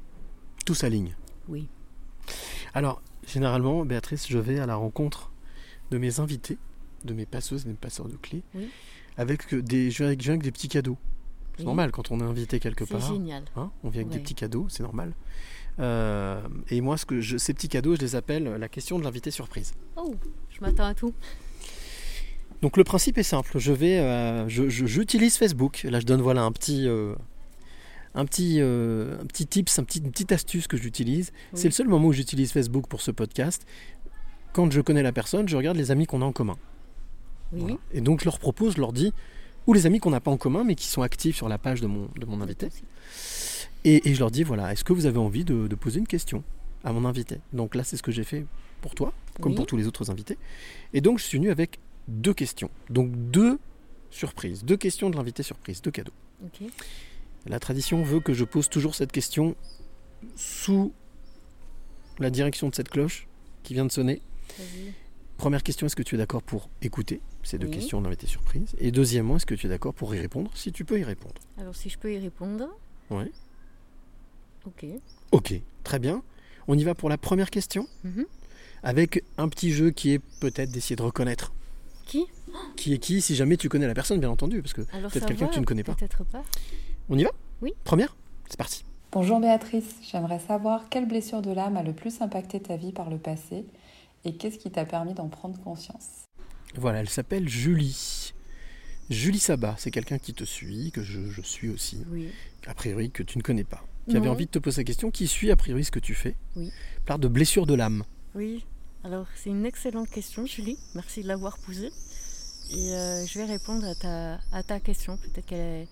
Tout s'aligne. Oui. Alors, généralement, Béatrice, je vais à la rencontre de mes invités, de mes passeuses et mes passeurs de clés, Oui. avec euh, des, je viens avec, je viens avec des petits cadeaux. C'est Oui. normal quand on est invité quelque C'est part. génial. hein, on vient avec des petits cadeaux, c'est normal. Euh, et moi, ce que je- ces petits cadeaux, je les appelle la question de l'invité surprise. Oh, je m'attends à tout. Donc le principe est simple. Je vais, euh, je- je- j'utilise Facebook. Là, je donne voilà un petit, euh, un petit, euh, un petit tips, un petit, une petite astuce que j'utilise. Oui. C'est le seul moment où j'utilise Facebook pour ce podcast. Quand je connais la personne, je regarde les amis qu'on a en commun. Oui. Voilà. Et donc je leur propose, je leur dis, ou les amis qu'on n'a pas en commun, mais qui sont actifs sur la page de mon, de mon invité. Et, et je leur dis, voilà, est-ce que vous avez envie de, de poser une question à mon invité? Donc là, c'est ce que j'ai fait pour toi, comme Oui. pour tous les autres invités. Et donc, je suis venu avec deux questions. Donc deux surprises, deux questions de l'invité surprise, deux cadeaux. La tradition veut que je pose toujours cette question sous la direction de cette cloche qui vient de sonner. Première question, est-ce que tu es d'accord pour écouter ces deux Oui. questions d'invité surprise? Et deuxièmement, est-ce que tu es d'accord pour y répondre si tu peux y répondre? Alors si je peux y répondre? Ouais. Ok. Ok, très bien. On y va pour la première question? Mhm. avec un petit jeu qui est peut-être d'essayer de reconnaître Qui qui est qui si jamais tu connais la personne, bien entendu, parce que peut-être quelqu'un que tu ne connais pas. Peut-être pas. On y va? Oui. Première C'est parti. Bonjour Béatrice, j'aimerais savoir quelle blessure de l'âme a le plus impacté ta vie par le passé et qu'est-ce qui t'a permis d'en prendre conscience? Voilà, elle s'appelle Julie. Julie Sabat, c'est quelqu'un qui te suit, que je, je suis aussi, Oui. a priori que tu ne connais pas, qui avait envie de te poser la question, qui suit a priori ce que tu fais. Oui. Parle de blessure de l'âme? Oui. Alors c'est une excellente question, Julie. Merci de l'avoir posée. Et euh, je vais répondre à ta, à ta question. Peut-être qu'elle est...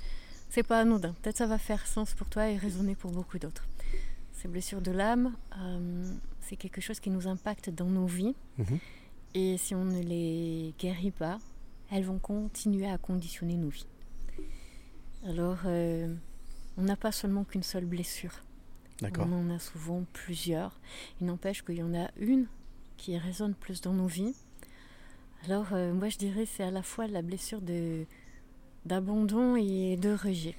C'est pas anodin. Peut-être ça va faire sens pour toi et résonner pour beaucoup d'autres. Ces blessures de l'âme, euh, c'est quelque chose qui nous impacte dans nos vies. Mhm. Et si on ne les guérit pas, elles vont continuer à conditionner nos vies. Alors, euh, on n'a pas seulement qu'une seule blessure. D'accord. On en a souvent plusieurs. Il n'empêche qu'il y en a une qui résonne plus dans nos vies. Alors, euh, moi, je dirais c'est à la fois la blessure de d'abandon et de rejet.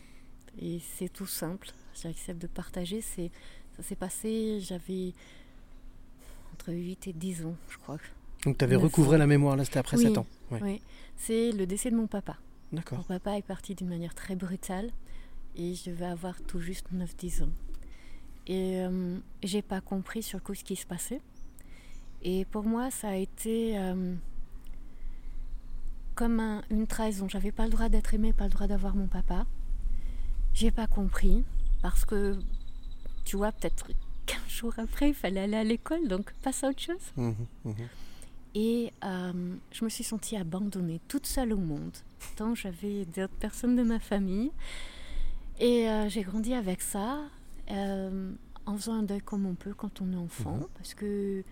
Et c'est tout simple. J'accepte de partager. C'est ça s'est passé. J'avais entre 8 et 10 ans, je crois. Donc tu avais recouvré la mémoire, là c'était après Oui, 7 ans. Oui, c'est le décès de mon papa. D'accord. Mon papa est parti d'une manière très brutale et je devais avoir tout juste 9-10 ans. Et euh, j'ai pas compris sur quoi ce qui se passait. Et pour moi, ça a été euh, comme un- une trahison. J'avais pas le droit d'être aimée, pas le droit d'avoir mon papa. J'ai pas compris parce que, tu vois, peut-être 15 jours après, il fallait aller à l'école, donc passe à autre chose. Mhm, mhm. Et euh, je me suis sentie abandonnée, toute seule au monde. Pourtant, j'avais d'autres personnes de ma famille. Et euh, j'ai grandi avec ça, euh, en faisant un deuil comme on peut quand on est enfant. Mhm. Parce que,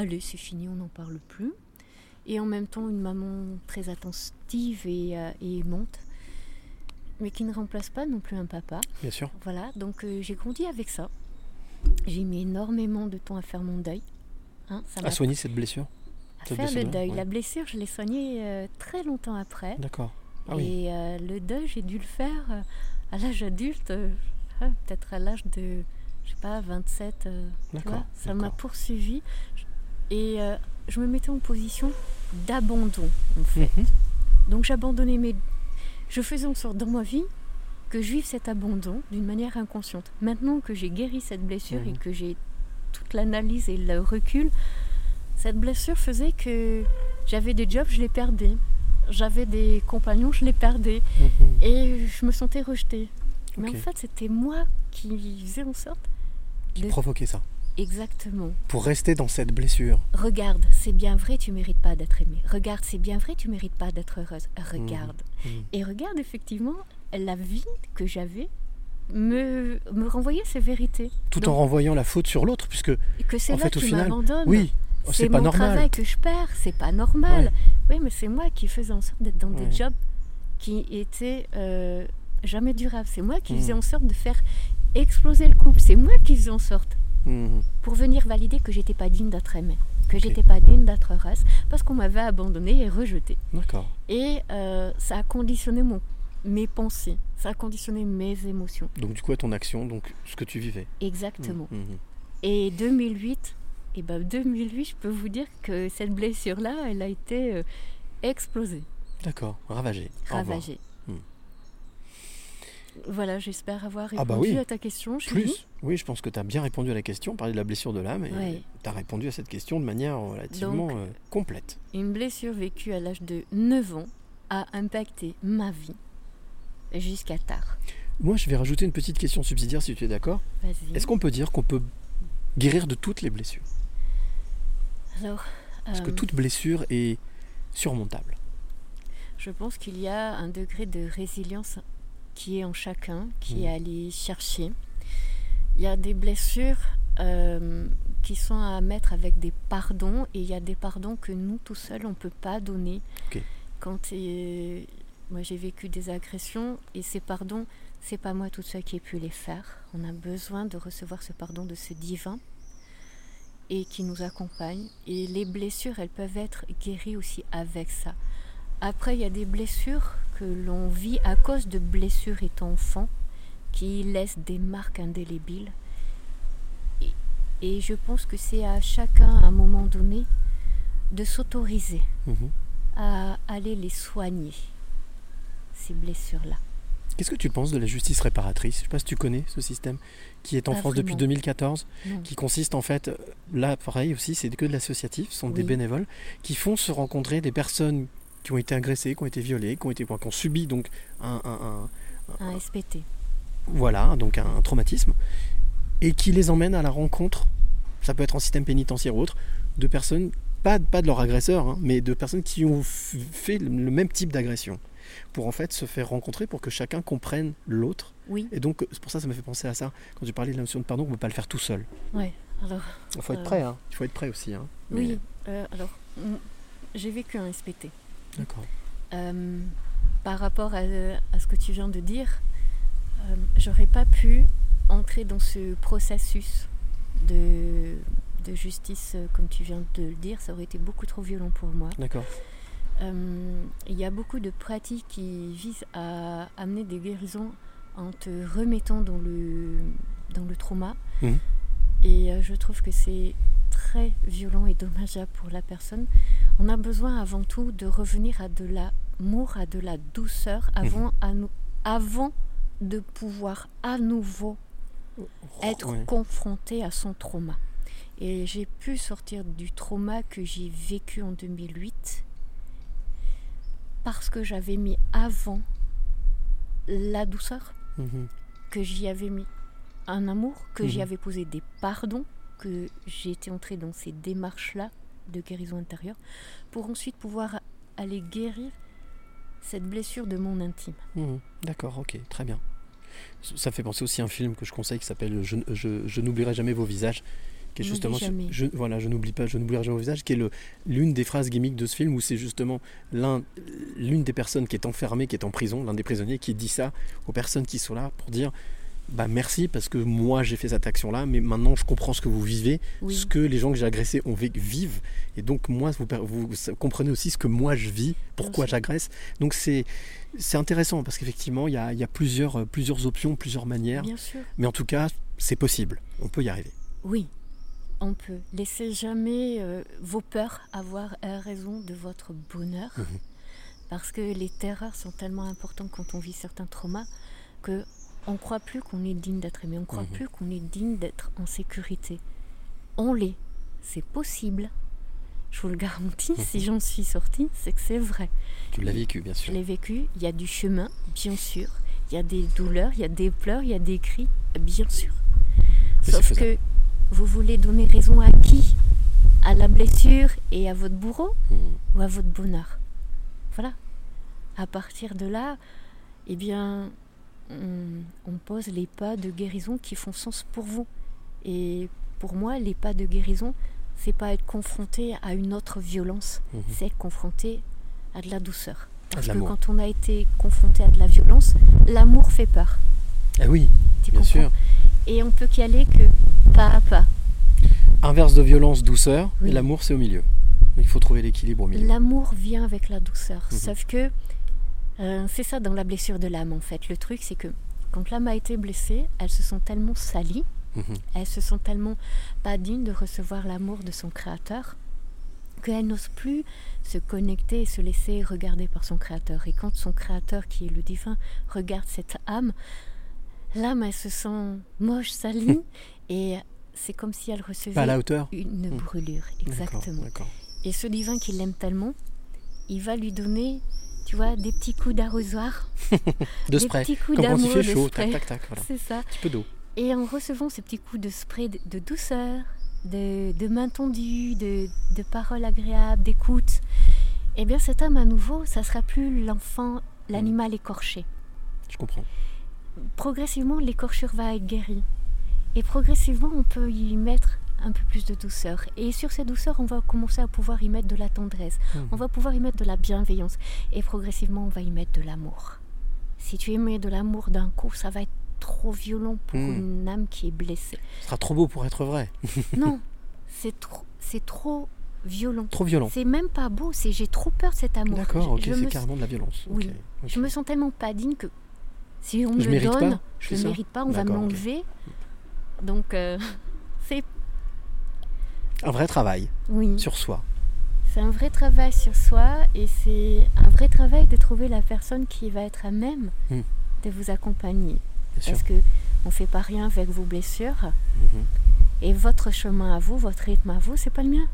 allez, c'est fini, on n'en parle plus. Et en même temps, une maman très attentive et, euh, et aimante, mais qui ne remplace pas non plus un papa. Bien sûr. Voilà, donc euh, j'ai grandi avec ça. J'ai mis énormément de temps à faire mon deuil. Hein, ça À soigner cette blessure à Cette faire le deuil. ouais. La blessure, je l'ai soignée euh, très longtemps après. D'accord. Ah oui. Et le deuil, j'ai dû le faire à l'âge adulte, ah, peut-être à l'âge de, je sais pas, 27. euh, tu D'accord, vois. Ça m'a poursuivi. Et euh, je me mettais en position d'abandon, en fait. Mhm. Donc j'abandonnais mes... Je faisais en sorte dans ma vie que je vive cet abandon d'une manière inconsciente. Maintenant que j'ai guéri cette blessure et Mhm. que j'ai toute l'analyse et le recul, cette blessure faisait que j'avais des jobs, je les perdais. J'avais des compagnons, je les perdais. Mhm. Et je me sentais rejetée. Mais en fait, c'était moi qui faisais en sorte Qui de... provoquait ça Exactement. Pour rester dans cette blessure. Regarde, c'est bien vrai, tu mérites pas d'être aimée. Regarde, c'est bien vrai, tu mérites pas d'être heureuse. Regarde. Mhm. Et regarde, effectivement, la vie que j'avais me, me renvoyait ces vérités. Tout en renvoyant la faute sur l'autre, puisque que c'est en là fait, que au final, m'abandonnes. oui, oh, c'est c'est pas mon normal. travail que je perds, c'est pas normal. Oui, mais c'est moi qui faisais en sorte d'être dans Ouais. des jobs qui étaient euh, jamais durables. C'est moi qui Mm. faisais en sorte de faire exploser le couple. C'est moi qui faisais en sorte Mhm. pour venir valider que j'étais pas digne d'être aimée, que j'étais pas digne d'être heureuse, parce qu'on m'avait abandonnée et rejetée. D'accord. Et euh, ça a conditionné mon, mes pensées, ça a conditionné mes émotions. Donc du coup, à ton action, donc ce que tu vivais. Exactement. Mhm, mhm. Et 2008, et ben 2008, je peux vous dire que cette blessure-là, elle a été euh, explosée, D'accord, ravagé. Au revoir. ravagée. Voilà, j'espère avoir répondu Ah bah oui. à ta question. Plus, oui, je pense que tu as bien répondu à la question, parler de la blessure de l'âme, et Ouais. tu as répondu à cette question de manière relativement Donc- euh, complète. Une blessure vécue à l'âge de 9 ans a impacté ma vie jusqu'à tard. Moi, je vais rajouter une petite question subsidiaire si tu es d'accord. Est-ce qu'on peut dire qu'on peut guérir de toutes les blessures? Alors, Est-ce que euh, toute blessure est surmontable? Je pense qu'il y a un degré de résilience qui est en chacun, qui Mhm. est à aller chercher. Il y a des blessures euh, qui sont à mettre avec des pardons et il y a des pardons que nous tout seuls on ne peut pas donner. Quand euh, moi j'ai vécu des agressions et ces pardons, c'est pas moi toute seule qui ai pu les faire. On a besoin de recevoir ce pardon de ce divin et qui nous accompagne. Et les blessures, elles peuvent être guéries aussi avec ça. Après, il y a des blessures que l'on vit à cause de blessures étant enfant qui laissent des marques indélébiles. Et, et je pense que c'est à chacun, à un moment donné, de s'autoriser Mhm. à aller les soigner, ces blessures-là. Qu'est-ce que tu penses de la justice réparatrice? Je ne sais pas si tu connais ce système qui est en Pas France depuis vraiment. 2014, Non. qui consiste en fait, euh, là pareil aussi, c'est que de l'associatif, ce sont des bénévoles qui font se rencontrer des personnes qui ont été agressées, qui ont été violées, qui ont, été, qui ont subi donc un, un- un- Un SPT. voilà, donc un, un traumatisme, et qui les emmènent à la rencontre, ça peut être en système pénitentiaire ou autre, de personnes, pas, pas de leur agresseur, hein, mais de personnes qui ont fait le, le même type d'agression, pour en fait se faire rencontrer, pour que chacun comprenne l'autre. Oui. Et donc, c'est pour ça que ça m'a fait penser à ça, quand tu parlais de la notion de pardon, on ne peut pas le faire tout seul. Ouais, alors. Il faut être euh, prêt, hein. il faut être prêt aussi. Hein. Mais- Oui, euh, alors, j'ai vécu un SPT. D'accord. Euh, par rapport à, à ce que tu viens de dire, euh, j'aurais pas pu entrer dans ce processus de, de justice, euh, comme tu viens de le dire, ça aurait été beaucoup trop violent pour moi. D'accord. Euh, il y a beaucoup de pratiques qui visent à amener des guérisons en te remettant dans le, dans le trauma. Mhm. Et je trouve que c'est très violent et dommageable pour la personne. On a besoin avant tout de revenir à de l'amour, à de la douceur, avant, à nous, avant de pouvoir à nouveau être ouais. confronté à son trauma. Et j'ai pu sortir du trauma que j'ai vécu en 2008 parce que j'avais mis avant la douceur, Mhm. que j'y avais mis un amour, que j'y Mhm. avais posé des pardons, que j'ai été entrée dans ces démarches-là de guérison intérieure, pour ensuite pouvoir aller guérir cette blessure de mon intime. Mhm. D'accord, ok, très bien. Ça fait penser aussi à un film que je conseille qui s'appelle Je, je- Je n'oublierai jamais vos visages. Qui est justement, jamais. je, voilà, je n'oublie pas, je n'oublierai jamais vos visages, qui est l'une des phrases gimmicks de ce film où c'est justement l'un- l'une des personnes qui est enfermée, qui est en prison, l'un des prisonniers, qui dit ça aux personnes qui sont là pour dire bah merci parce que moi j'ai fait cette action là, mais maintenant je comprends ce que vous vivez, Oui. ce que les gens que j'ai agressés ont vécu, vivent, et donc moi vous, comprenez aussi ce que moi je vis, pourquoi j'agresse. Donc c'est c'est intéressant parce qu'effectivement il y a, il y a plusieurs, euh, plusieurs options, plusieurs manières, Bien sûr. mais en tout cas c'est possible, on peut y arriver. Oui, on peut. Laissez jamais euh, vos peurs avoir euh, raison de votre bonheur. Mhm. Parce que les terreurs sont tellement importantes quand on vit certains traumas que on croit plus qu'on est digne d'être aimé, on croit Mhm. plus qu'on est digne d'être en sécurité. On l'est, c'est possible. Je vous le garantis, si j'en suis sortie, c'est que c'est vrai. Tu l'as vécu bien Je sûr. l'ai vécu, il y a du chemin, bien sûr. Il y a des douleurs, il y a des pleurs, il y a des cris, bien sûr. Sauf que vous voulez donner raison à qui? À la blessure et à votre bourreau? Mhm. ou à votre bonheur? Voilà. À partir de là, eh bien, on, on pose les pas de guérison qui font sens pour vous. Et pour moi, les pas de guérison, c'est pas être confronté à une autre violence, Mhm. c'est être confronté à de la douceur. Parce que quand on a été confronté à de la violence, l'amour fait peur. Ah oui, Tu bien comprends? sûr. Et on peut qu'y aller que pas à pas. Inverse de violence, douceur, Oui. et l'amour c'est au milieu. Il faut trouver l'équilibre au milieu. L'amour vient avec la douceur. Mhm. Sauf que euh, c'est ça dans la blessure de l'âme en fait. Le truc c'est que quand l'âme a été blessée, elle se sent tellement salie, Mhm. elle se sent tellement pas digne de recevoir l'amour de son créateur qu'elle n'ose plus se connecter et se laisser regarder par son créateur. Et quand son créateur, qui est le divin, regarde cette âme, l'âme elle se sent moche, salie, et c'est comme si elle recevait à la hauteur une Mhm. brûlure. Exactement. Et ce divin qui l'aime tellement, il va lui donner, tu vois, des petits coups d'arrosoir. De des spray. petits coups Comme quand il fait chaud, tac, tac, tac, voilà. C'est ça. Un petit peu d'eau. Et en recevant ces petits coups de spray de, de douceur, de, de main tendue, de, de paroles agréables, d'écoute, eh bien cet homme à nouveau, ça sera plus l'enfant, l'animal écorché. Je comprends. Progressivement, l'écorchure va être guérie. Et progressivement, on peut y mettre un peu plus de douceur. Et sur ces douceurs, on va commencer à pouvoir y mettre de la tendresse. Mhm. On va pouvoir y mettre de la bienveillance. Et progressivement, on va y mettre de l'amour. Si tu y mets de l'amour d'un coup, ça va être trop violent pour Mhm. une âme qui est blessée. Ce sera trop beau pour être vrai. Non, c'est trop, c'est trop violent. Trop violent. C'est même pas beau, c'est j'ai trop peur de cet amour. D'accord, ok, c'est me- carrément de la violence. Oui, ok, ok. je me sens tellement pas digne que si on me le donne, pas, je ne mérite pas, on va me l'enlever. Donc, euh, Un vrai travail oui, sur soi. c'est un vrai travail sur soi et c'est un vrai travail de trouver la personne qui va être à même Hmm. de vous accompagner. Bien. Parce que on fait pas rien avec vos blessures Mhm. et votre chemin à vous, votre rythme à vous, c'est pas le mien.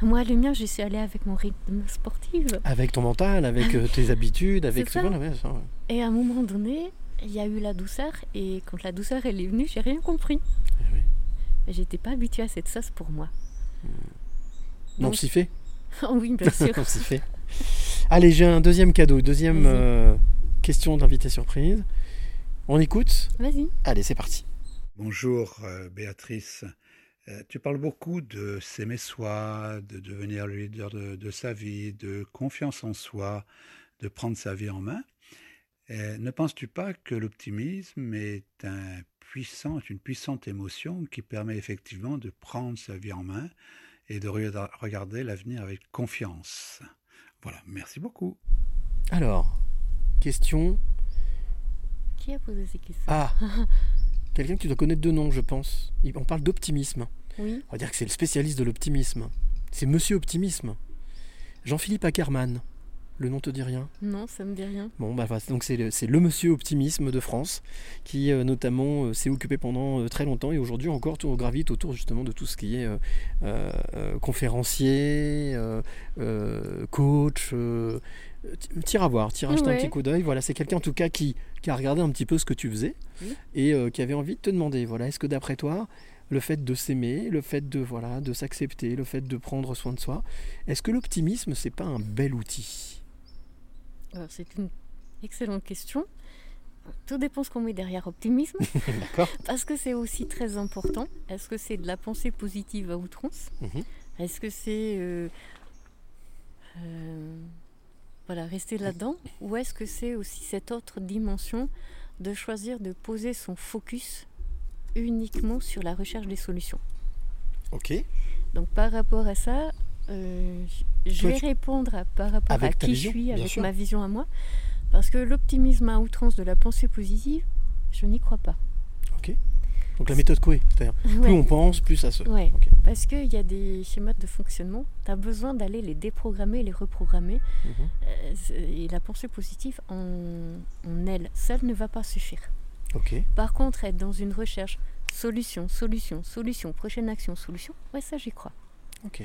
Moi, le mien, je suis allée avec mon rythme sportif. Avec ton mental, avec euh, tes habitudes, avec voilà, ouais, ça, ouais. Et à un moment donné, il y a eu la douceur, et quand la douceur elle est venue, j'ai rien compris. Eh oui. J'étais pas habituée à cette sauce pour moi. Non, Donc- on s'y fait. oui, bien sûr. on s'y fait. Allez, j'ai un deuxième cadeau, deuxième euh, question d'invité surprise. On écoute Vas-y. Allez, c'est parti. Bonjour euh, Béatrice. Euh, tu parles beaucoup de s'aimer soi, de devenir le leader de, de sa vie, de confiance en soi, de prendre sa vie en main. Euh, ne penses-tu pas que l'optimisme est un puissant, est une puissante émotion qui permet effectivement de prendre sa vie en main et de rega- regarder l'avenir avec confiance Voilà, merci beaucoup. Alors, question. Qui a posé ces questions? Ah Quelqu'un que tu dois connaître de nom, je pense. On parle d'optimisme. Oui. On va dire que c'est le spécialiste de l'optimisme. C'est Monsieur Optimisme. Jean-Philippe Ackermann. Le nom te dit rien Non, ça me dit rien. Bon, bah, voilà, donc c'est le, monsieur optimisme de France qui euh, notamment euh, s'est occupé pendant euh, très longtemps et aujourd'hui encore tout gravite autour justement de tout ce qui est conférencier, coach. tire à voir, tire à jeter un petit coup d'œil. Voilà, c'est quelqu'un en tout cas qui, qui a regardé un petit peu ce que tu faisais Oui. et qui avait envie de te demander voilà, est-ce que d'après toi, le fait de s'aimer, le fait de voilà, de s'accepter, le fait de prendre soin de soi, est-ce que l'optimisme c'est pas un bel outil? Alors, c'est une excellente question. Tout dépend ce qu'on met derrière optimisme. D'accord. Parce que c'est aussi très important. Est-ce que c'est de la pensée positive à outrance? Mhm. Est-ce que c'est. euh, euh, voilà, rester là-dedans? Ou est-ce que c'est aussi cette autre dimension de choisir de poser son focus uniquement sur la recherche des solutions? Ok. Donc par rapport à ça, euh, je Toi, vais tu- répondre à- par rapport Avec à qui vision, je suis, avec sûr. ma vision à moi. Parce que l'optimisme à outrance de la pensée positive, je n'y crois pas. Ok. Donc la méthode Coué, c'est-à-dire plus on pense, plus ça se. Ok. parce qu'il y a des schémas de fonctionnement, tu as besoin d'aller les déprogrammer, les reprogrammer. Mhm. Euh, et la pensée positive en, en elle seule ne va pas suffire. Ok. Par contre, être dans une recherche solution, solution, solution, prochaine action, solution, ouais, ça j'y crois. Ok.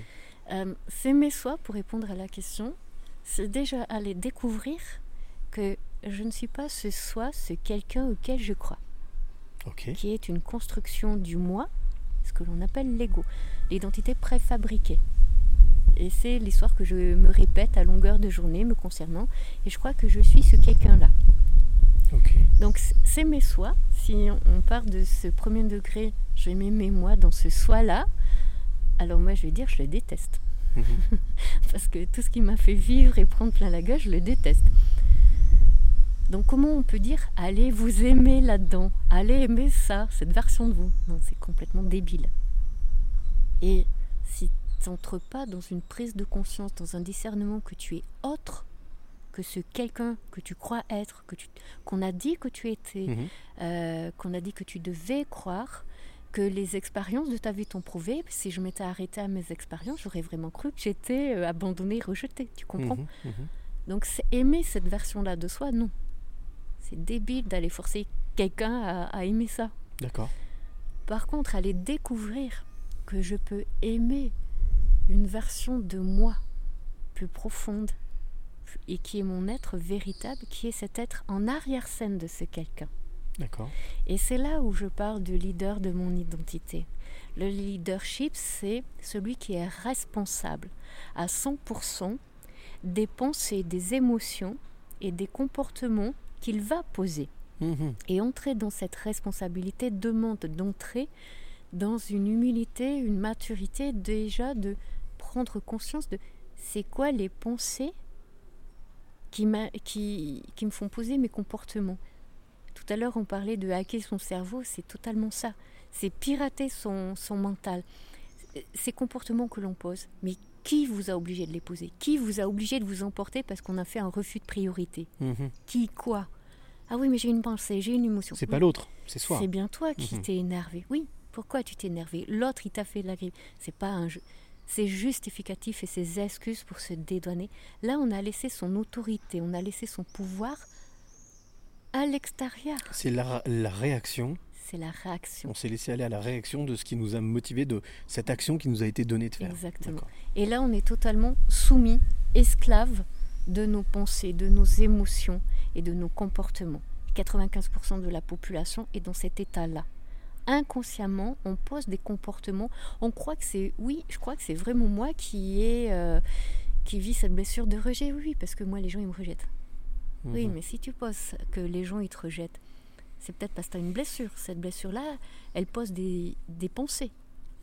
Euh, S'aimer soi, pour répondre à la question, c'est déjà aller découvrir que je ne suis pas ce soi, ce quelqu'un auquel je crois, qui est une construction du moi, ce que l'on appelle l'ego, l'identité préfabriquée. Et c'est l'histoire que je me répète à longueur de journée me concernant, et je crois que je suis ce quelqu'un-là. Ok. Donc s'aimer soi, si on part de ce premier degré, je m'aimer moi dans ce soi-là, alors moi je vais dire je le déteste. Mhm. Parce que tout ce qui m'a fait vivre et prendre plein la gueule, je le déteste. Donc comment on peut dire allez vous aimer là-dedans, allez aimer ça, cette version de vous? Non, c'est complètement débile. Et si tu n'entres pas dans une prise de conscience, dans un discernement que tu es autre que ce quelqu'un que tu crois être, que tu, qu'on a dit que tu étais, Mhm. euh, qu'on a dit que tu devais croire, que les expériences de ta vie t'ont prouvé. Si je m'étais arrêtée à mes expériences, j'aurais vraiment cru que j'étais euh, abandonnée, rejetée. Tu comprends? Mhm, mhm. Donc c'est aimer cette version-là de soi, non. C'est débile d'aller forcer quelqu'un à, à aimer ça. D'accord. Par contre, aller découvrir que je peux aimer une version de moi plus profonde et qui est mon être véritable, qui est cet être en arrière-scène de ce quelqu'un. D'accord. Et c'est là où je parle du leader de mon identité. Le leadership, c'est celui qui est responsable à 100% des pensées, des émotions et des comportements qu'il va poser. Mhm. Et entrer dans cette responsabilité demande d'entrer dans une humilité, une maturité déjà de prendre conscience de c'est quoi les pensées qui, qui, qui me font poser mes comportements. Tout à l'heure, on parlait de hacker son cerveau, c'est totalement ça. C'est pirater son, son mental. Ces comportements que l'on pose, mais qui vous a obligé de les poser? Qui vous a obligé de vous emporter parce qu'on a fait un refus de priorité? Mhm. Qui Quoi? Ah oui, mais j'ai une pensée, j'ai une émotion. C'est Oui. pas l'autre, c'est soi. C'est bien toi qui Mhm. t'es énervé. Oui, pourquoi tu t'es énervé? L'autre, il t'a fait de la grippe. C'est pas un jeu. C'est justificatif et ses excuses pour se dédouaner. Là, on a laissé son autorité, on a laissé son pouvoir à l'extérieur. C'est la, la réaction. C'est la réaction. On s'est laissé aller à la réaction de ce qui nous a motivé, de cette action qui nous a été donnée de faire. Exactement. Et là, on est totalement soumis, esclave de nos pensées, de nos émotions et de nos comportements. 95% de la population est dans cet état-là. Inconsciemment, on pose des comportements. On croit que c'est, oui, je crois que c'est vraiment moi qui est, euh, qui vit cette blessure de rejet. Oui, parce que moi, les gens ils me rejettent. Oui, Mhm. mais si tu poses que les gens ils te rejettent, c'est peut-être parce que tu as une blessure. Cette blessure-là, elle pose des, des pensées,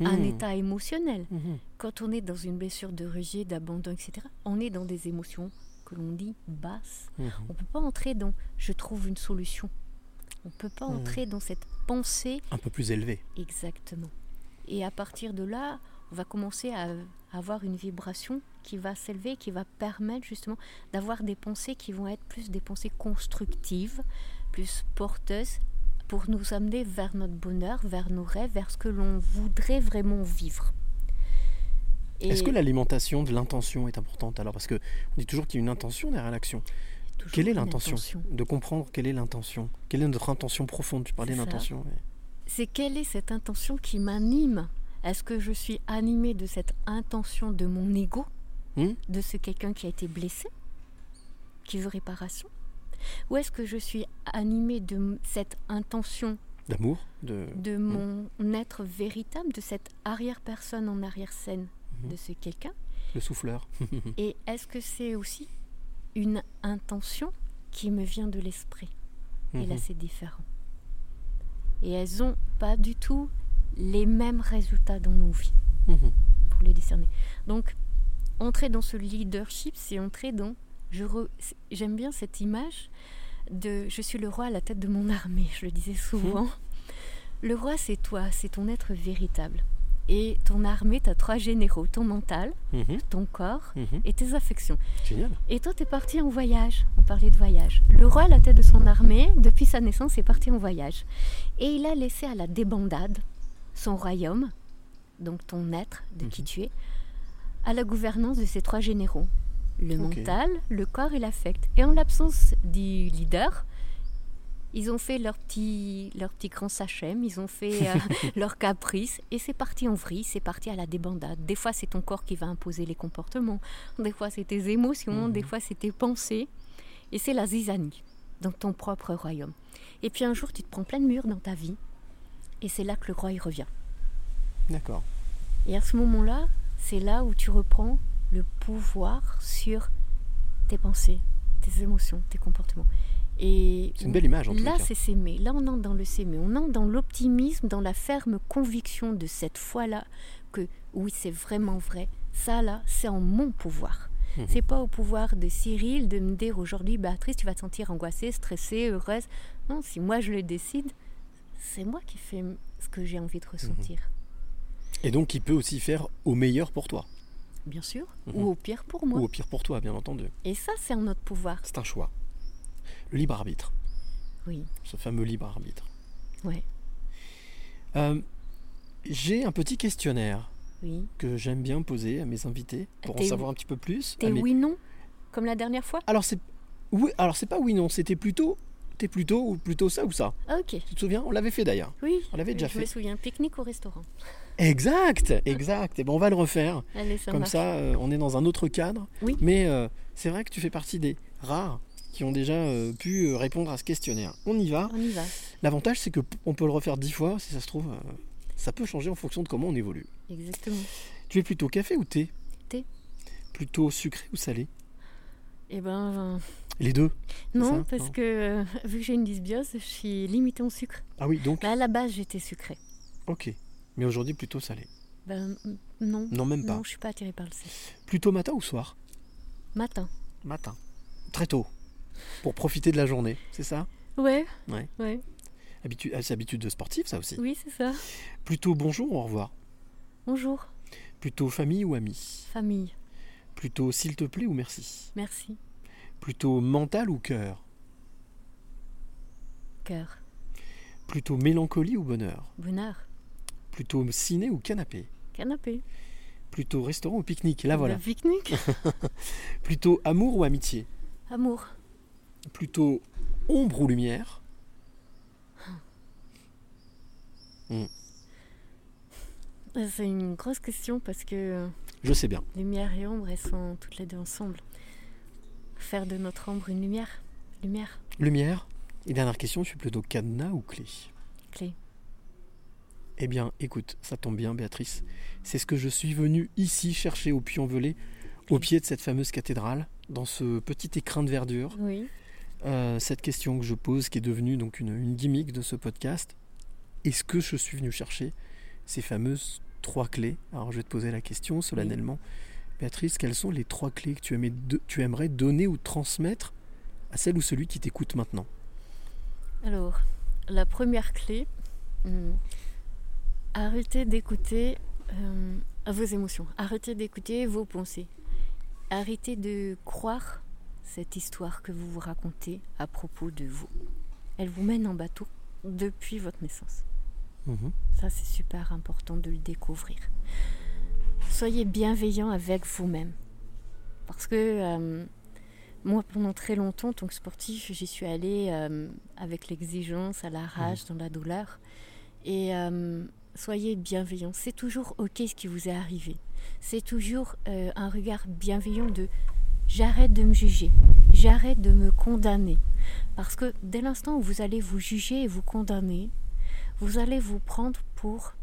un Mhm. état émotionnel. Mhm. Quand on est dans une blessure de rejet, d'abandon, etc., on est dans des émotions que l'on dit basses. On ne peut pas entrer dans je trouve une solution. On ne peut pas entrer dans cette pensée Un peu plus élevé. exactement. Et à partir de là, on va commencer à avoir une vibration qui va s'élever, qui va permettre justement d'avoir des pensées qui vont être plus des pensées constructives, plus porteuses pour nous amener vers notre bonheur, vers nos rêves, vers ce que l'on voudrait vraiment vivre. Est-ce que l'alimentation de l'intention est importante alors? Parce que on dit toujours qu'il y a une intention derrière l'action. Quelle est l'intention? intention. De comprendre quelle est l'intention. Quelle est notre intention profonde? Tu parlais d'intention. c'est quelle est cette intention qui m'anime? Est-ce que je suis animée de cette intention de mon ego, Hmm? de ce quelqu'un qui a été blessé, qui veut réparation? Ou est-ce que je suis animée de cette intention D'amour de... de Hmm? mon être véritable, de cette arrière-personne en arrière-scène Mhm. de ce quelqu'un? Le souffleur. Et est-ce que c'est aussi une intention qui me vient de l'esprit? Et là, Mhm. c'est différent. Et elles ont pas du tout les mêmes résultats dans nos vies Mhm. pour les discerner. Donc, entrer dans ce leadership, c'est entrer dans. J'aime bien cette image de je suis le roi à la tête de mon armée, je le disais souvent. Le roi, c'est toi, c'est ton être véritable. Et ton armée, tu as trois généraux ton mental, Mhm. ton corps Mhm. et tes affections. Génial. Et toi, tu es parti en voyage. On parlait de voyage. Le roi, à la tête de son armée, depuis sa naissance, est parti en voyage. Et il a laissé à la débandade son royaume, donc ton être, de qui tu es, à la gouvernance de ces trois généraux. Le mental, le corps et l'affect. Et en l'absence du leader, ils ont fait leur petit, leur petit grand sachem, ils ont fait euh, leur caprice, et c'est parti en vrille, c'est parti à la débandade. Des fois, c'est ton corps qui va imposer les comportements, des fois, c'est tes émotions, Mhm. des fois, c'est tes pensées, et c'est la zizanie dans ton propre royaume. Et puis un jour, tu te prends plein de murs dans ta vie, et c'est là que le roi il revient. D'accord. Et à ce moment-là, c'est là où tu reprends le pouvoir sur tes pensées, tes émotions, tes comportements. Et C'est une belle image, en tous Là, c'est s'aimer. Là, on entre dans le s'aimer. On entre dans l'optimisme, dans la ferme conviction de cette foi-là que oui, c'est vraiment vrai. Ça, là, c'est en mon pouvoir. Mhm. C'est pas au pouvoir de Cyril de me dire aujourd'hui, Béatrice, tu vas te sentir angoissée, stressée, heureuse. Non, si moi je le décide, c'est moi qui fais ce que j'ai envie de ressentir. Mhm. Et donc, il peut aussi faire au meilleur pour toi. Bien sûr. Mhm. Ou au pire pour moi. Ou au pire pour toi, bien entendu. Et ça, c'est un autre pouvoir. C'est un choix. Le libre arbitre. Oui. Ce fameux libre arbitre. Ouais. Euh, j'ai un petit questionnaire oui. que j'aime bien poser à mes invités pour en savoir un petit peu plus. T'es oui non? Comme la dernière fois? Alors c'est oui, alors c'est pas oui non, c'était plutôt t'es plutôt ou plutôt ça ou ça. Ah, ok. Tu te souviens? On l'avait fait d'ailleurs. Oui. On l'avait déjà je fait. Je me souviens. Pique-nique au restaurant. Exact, exact. Et ben on va le refaire. Allez, ça Comme marche. ça, euh, on est dans un autre cadre. Oui. Mais euh, c'est vrai que tu fais partie des rares qui ont déjà euh, pu répondre à ce questionnaire. On y va. On y va. L'avantage, c'est que on peut le refaire dix fois, si ça se trouve. ça peut changer en fonction de comment on évolue. Exactement. Tu es plutôt café ou thé? Thé. Plutôt sucré ou salé? Eh ben. Les deux Non, parce Non. que euh, vu que j'ai une dysbiose, je suis limitée en sucre. Ah oui, donc. Bah, à la base, j'étais sucrée. Ok. Mais aujourd'hui, plutôt salé. Ben m- non. Non, même pas. Non, je suis pas attirée par le sel. Plutôt matin ou soir? Matin. Matin. Très tôt. Pour profiter de la journée, c'est ça? Ouais. Ouais. Ouais. Habitu- c'est habitude de sportif, ça aussi. Oui, c'est ça. Plutôt bonjour ou au revoir? Bonjour. Plutôt famille ou amis? Famille. Plutôt s'il te plaît ou merci? Merci. Plutôt mental ou cœur Cœur. Plutôt mélancolie ou bonheur Bonheur. Plutôt ciné ou canapé Canapé. Plutôt restaurant ou pique-nique Là voilà. Pique-nique. Plutôt amour ou amitié Amour. Plutôt ombre ou lumière Hmm, Euh, C'est une grosse question parce que euh, Je sais bien. lumière et ombre, elles sont toutes les deux ensemble. Faire de notre ombre une lumière. Lumière. Lumière Et dernière question, je suis plutôt cadenas ou clé? Clé. Eh bien, écoute, ça tombe bien, Béatrice. C'est ce que je suis venu ici chercher au Puy-en-Velay, au pied de cette fameuse cathédrale, dans ce petit écrin de verdure. Oui. Euh, cette question que je pose, qui est devenue donc une, une gimmick de ce podcast, est-ce que je suis venu chercher ces fameuses trois clés? Alors, je vais te poser la question solennellement. Béatrice, quelles sont les trois clés que tu, aimais de- tu aimerais donner ou transmettre à celle ou celui qui t'écoute maintenant? Alors, la première clé, hum, arrêtez d'écouter euh, vos émotions, arrêtez d'écouter vos pensées, arrêtez de croire cette histoire que vous vous racontez à propos de vous. Elle vous mène en bateau depuis votre naissance. Mhm. Ça, c'est super important de le découvrir. Soyez bienveillant avec vous-même. Parce que euh, moi, pendant très longtemps, en tant que sportif, j'y suis allée euh, avec l'exigence, à la rage, dans la douleur. Et euh, soyez bienveillant. C'est toujours OK ce qui vous est arrivé. C'est toujours un regard bienveillant de j'arrête de me juger, j'arrête de me condamner. Parce que dès l'instant où vous allez vous juger et vous condamner, vous allez vous prendre pour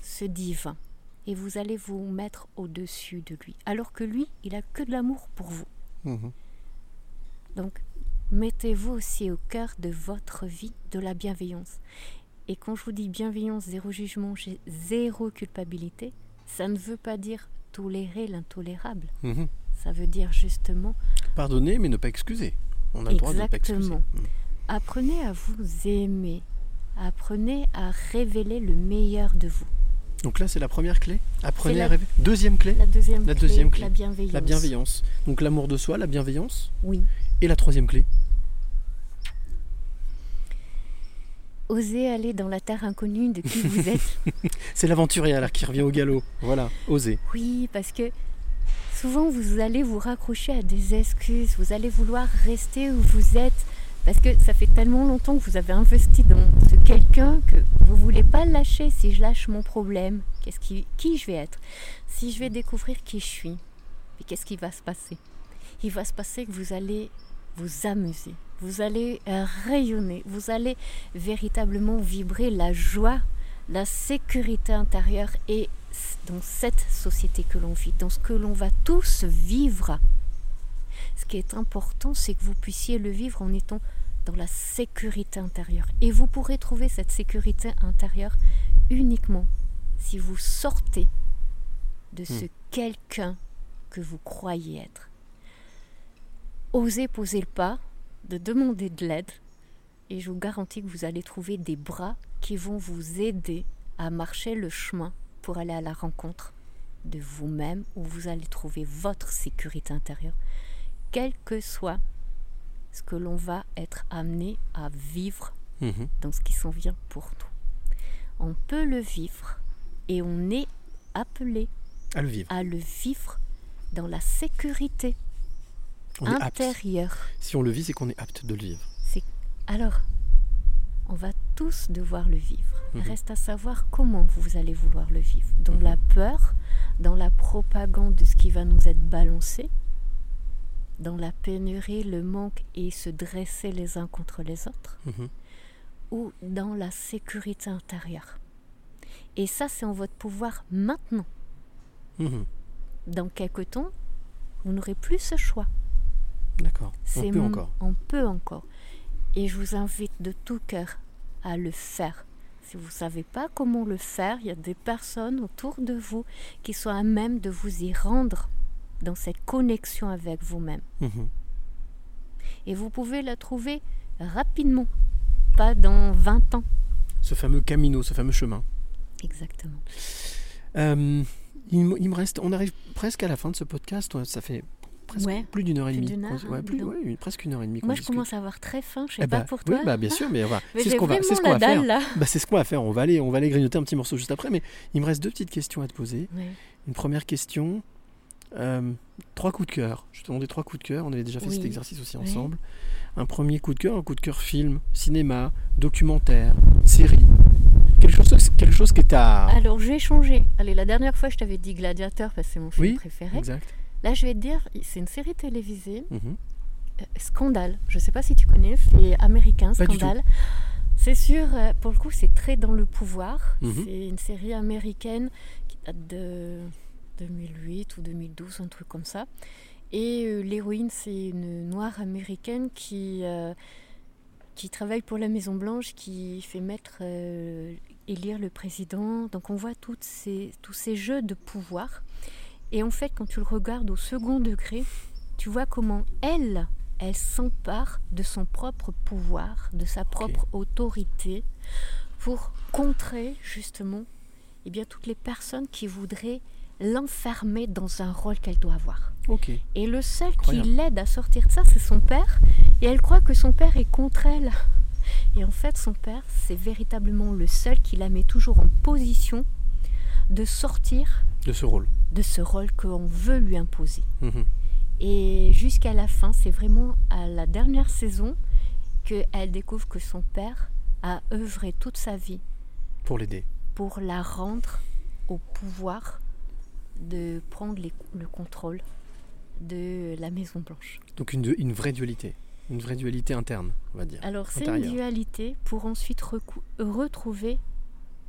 ce divin et vous allez vous mettre au-dessus de lui. Alors que lui, il a que de l'amour pour vous. Mhm. Donc, mettez-vous aussi au cœur de votre vie de la bienveillance. Et quand je vous dis bienveillance, zéro jugement, zéro culpabilité, ça ne veut pas dire tolérer l'intolérable. Mhm. Ça veut dire justement Pardonner, mais ne pas excuser. On a le droit de ne pas excuser. Exactement. Apprenez à vous aimer. Apprenez à révéler le meilleur de vous. Donc là, c'est la première clé. Apprenez C'est à la- rêver. Deuxième clé. La deuxième La clé, deuxième clé. la bienveillance. La bienveillance. Donc l'amour de soi, la bienveillance. Oui. Et la troisième clé. Osez aller dans la terre inconnue de qui vous êtes. c'est l'aventurier là qui revient au galop. Voilà, oser. Oui, parce que souvent vous allez vous raccrocher à des excuses, vous allez vouloir rester où vous êtes, parce que ça fait tellement longtemps que vous avez investi dans ce quelqu'un que vous voulez pas lâcher. Si je lâche mon problème, qu'est-ce qui, qui je vais être? Si je vais découvrir qui je suis, qu'est-ce qui va se passer? Il va se passer que vous allez vous amuser, vous allez euh, rayonner, vous allez véritablement vibrer la joie, la sécurité intérieure et dans cette société que l'on vit, dans ce que l'on va tous vivre. Ce qui est important, c'est que vous puissiez le vivre en étant dans la sécurité intérieure. Et vous pourrez trouver cette sécurité intérieure uniquement si vous sortez de ce Hmm. quelqu'un que vous croyez être. oser poser le pas, de demander de l'aide. Et je vous garantis que vous allez trouver des bras qui vont vous aider à marcher le chemin pour aller à la rencontre de vous-même où vous allez trouver votre sécurité intérieure, quel que soit ce que l'on va être amené à vivre Mhm. dans ce qui s'en vient pour nous. On peut le vivre et on est appelé À le vivre. à le vivre dans la sécurité On intérieure. Si on le vit, c'est qu'on est apte de le vivre. Alors on va tous devoir le vivre. Mhm. Reste à savoir comment vous allez vouloir le vivre. Dans la peur, dans la propagande de ce qui va nous être balancé, dans la pénurie, le manque et se dresser les uns contre les autres, Mhm. ou dans la sécurité intérieure. Et ça, c'est en votre pouvoir maintenant. Mhm. Dans quelque temps, vous n'aurez plus ce choix. D'accord. On peut encore. On peut encore. Et je vous invite de tout cœur à le faire. Si vous ne savez pas comment le faire, il y a des personnes autour de vous qui sont à même de vous y rendre dans cette connexion avec vous-même. Mhm. Et vous pouvez la trouver rapidement, pas dans 20 ans. Ce fameux camino, ce fameux chemin. Exactement. Euh, il, me- il me reste, on arrive presque à la fin de ce podcast. Ça fait presque Ouais, plus d'une heure et demie. heure, ouais, plus- ouais, presque une heure et demie. Moi, je commence à avoir très faim. Je sais Eh pas bah, pour toi. Oui, bah, bien sûr, mais va- Mais c'est ce qu'on va, ce faire. dalle, là. Bah, c'est ce qu'on va faire. On va aller, on va aller grignoter un petit morceau juste après. Mais il me reste deux petites questions à te poser. Une première question. Euh, trois coups de cœur. Je te demandais trois coups de cœur. On avait déjà fait cet exercice aussi Oui. ensemble. Un premier coup de cœur, un coup de cœur film, cinéma, documentaire, série. Quelque chose, quelque chose qui à. Alors, je vais changer. Allez, la dernière fois, je t'avais dit Gladiateur parce que c'est mon film Oui, préféré. exact. Là, je vais te dire, c'est une série télévisée, Mhm. euh, Scandale. Je ne sais pas si tu connais, c'est américain, Pas. Scandale. C'est sûr, euh, pour le coup, c'est très dans le pouvoir. Mhm. C'est une série américaine qui date de 2008 ou 2012, un truc comme ça. Et euh, l'héroïne, c'est une noire américaine qui, euh, qui travaille pour la Maison Blanche, qui fait mettre euh, élire le président. Donc on voit toutes ces, tous ces jeux de pouvoir. Et en fait, quand tu le regardes au second degré, tu vois comment elle, elle s'empare de son propre pouvoir, de sa propre autorité, pour contrer justement eh bien, toutes les personnes qui voudraient l'enfermer dans un rôle qu'elle doit avoir. Ok. Et le seul Incroyable. qui l'aide à sortir de ça, c'est son père. Et elle croit que son père est contre elle. Et en fait, son père, c'est véritablement le seul qui la met toujours en position de sortir De ce rôle. de ce rôle qu'on veut lui imposer. Mhm. Et jusqu'à la fin, c'est vraiment à la dernière saison qu'elle découvre que son père a œuvré toute sa vie Pour l'aider. pour la rendre au pouvoir de prendre les- le contrôle de la Maison Blanche. Donc une, une vraie dualité. Une vraie dualité interne, on va dire. Alors c'est une dualité pour ensuite retrouver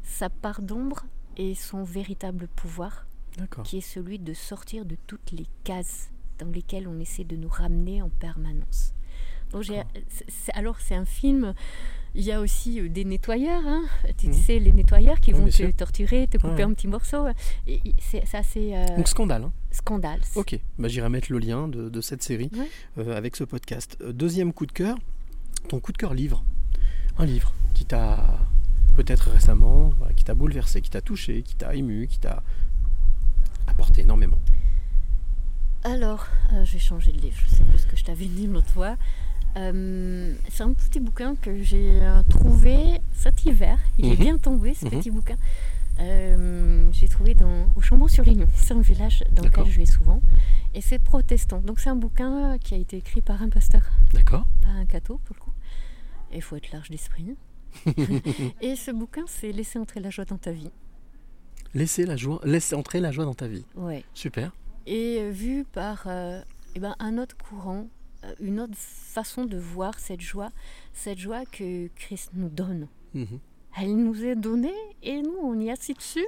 sa part d'ombre et son véritable pouvoir, qui est celui de sortir de toutes les cases dans lesquelles on essaie de nous ramener en permanence. Donc alors c'est un film, il y a aussi euh, des nettoyeurs, hein. tu Mhm. sais, les nettoyeurs qui Oui, vont te sûr. torturer, te couper petits morceaux. Et- et c'est assez... euh, Donc scandale. hein. Scandale. Ok, bah, j'irai mettre le lien de, de cette série Ouais. euh, avec ce podcast. Deuxième coup de cœur, ton coup de cœur livre. Un livre qui t'a peut-être récemment, voilà, qui t'a bouleversé, qui t'a touché, qui t'a ému, qui t'a apporté énormément. Alors, euh, je vais changer de livre, je sais plus ce que je t'avais dit l'autre fois. Euh, c'est un petit bouquin que j'ai euh, trouvé cet hiver. Il est Mhm. bien tombé, ce Mhm. petit bouquin. Euh, j'ai trouvé dans, au Chambon-sur-Lignon. C'est un village dans lequel je vais souvent. Et c'est protestant. Donc c'est un bouquin qui a été écrit par un pasteur. D'accord. Pas un catho, pour le coup. Et il faut être large d'esprit. Et ce bouquin, c'est Laisser entrer la joie dans ta vie. Laissez, la joie, laisse entrer la joie dans ta vie. Ouais. Super. et vu par euh, eh ben, un autre courant, une autre façon de voir cette joie, cette joie que Christ nous donne. Mhm. Elle nous est donnée et nous on y assis dessus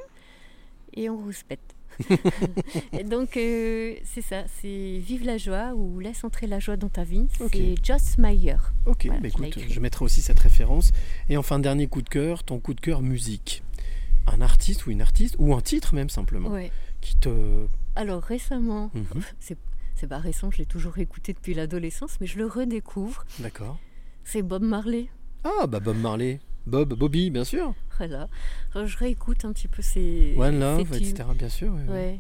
et on respecte. et donc euh, c'est ça, c'est Vive la joie ou Laisse entrer la joie dans ta vie. Ok. C'est Joss Meyer. Ok, Voilà, bah écoute, je mettrai aussi cette référence. Et enfin, dernier coup de cœur, ton coup de cœur musique. Un artiste ou une artiste, ou un titre même simplement, Ouais. qui te... Alors récemment, Mhm. c'est C'est pas récent, je l'ai toujours écouté depuis l'adolescence, mais je le redécouvre. D'accord. C'est Bob Marley. Ah, bah Bob Marley. Bob, Bobby, bien sûr. Voilà. Alors, je réécoute un petit peu ses. One Love, etc. Bien sûr. ouais.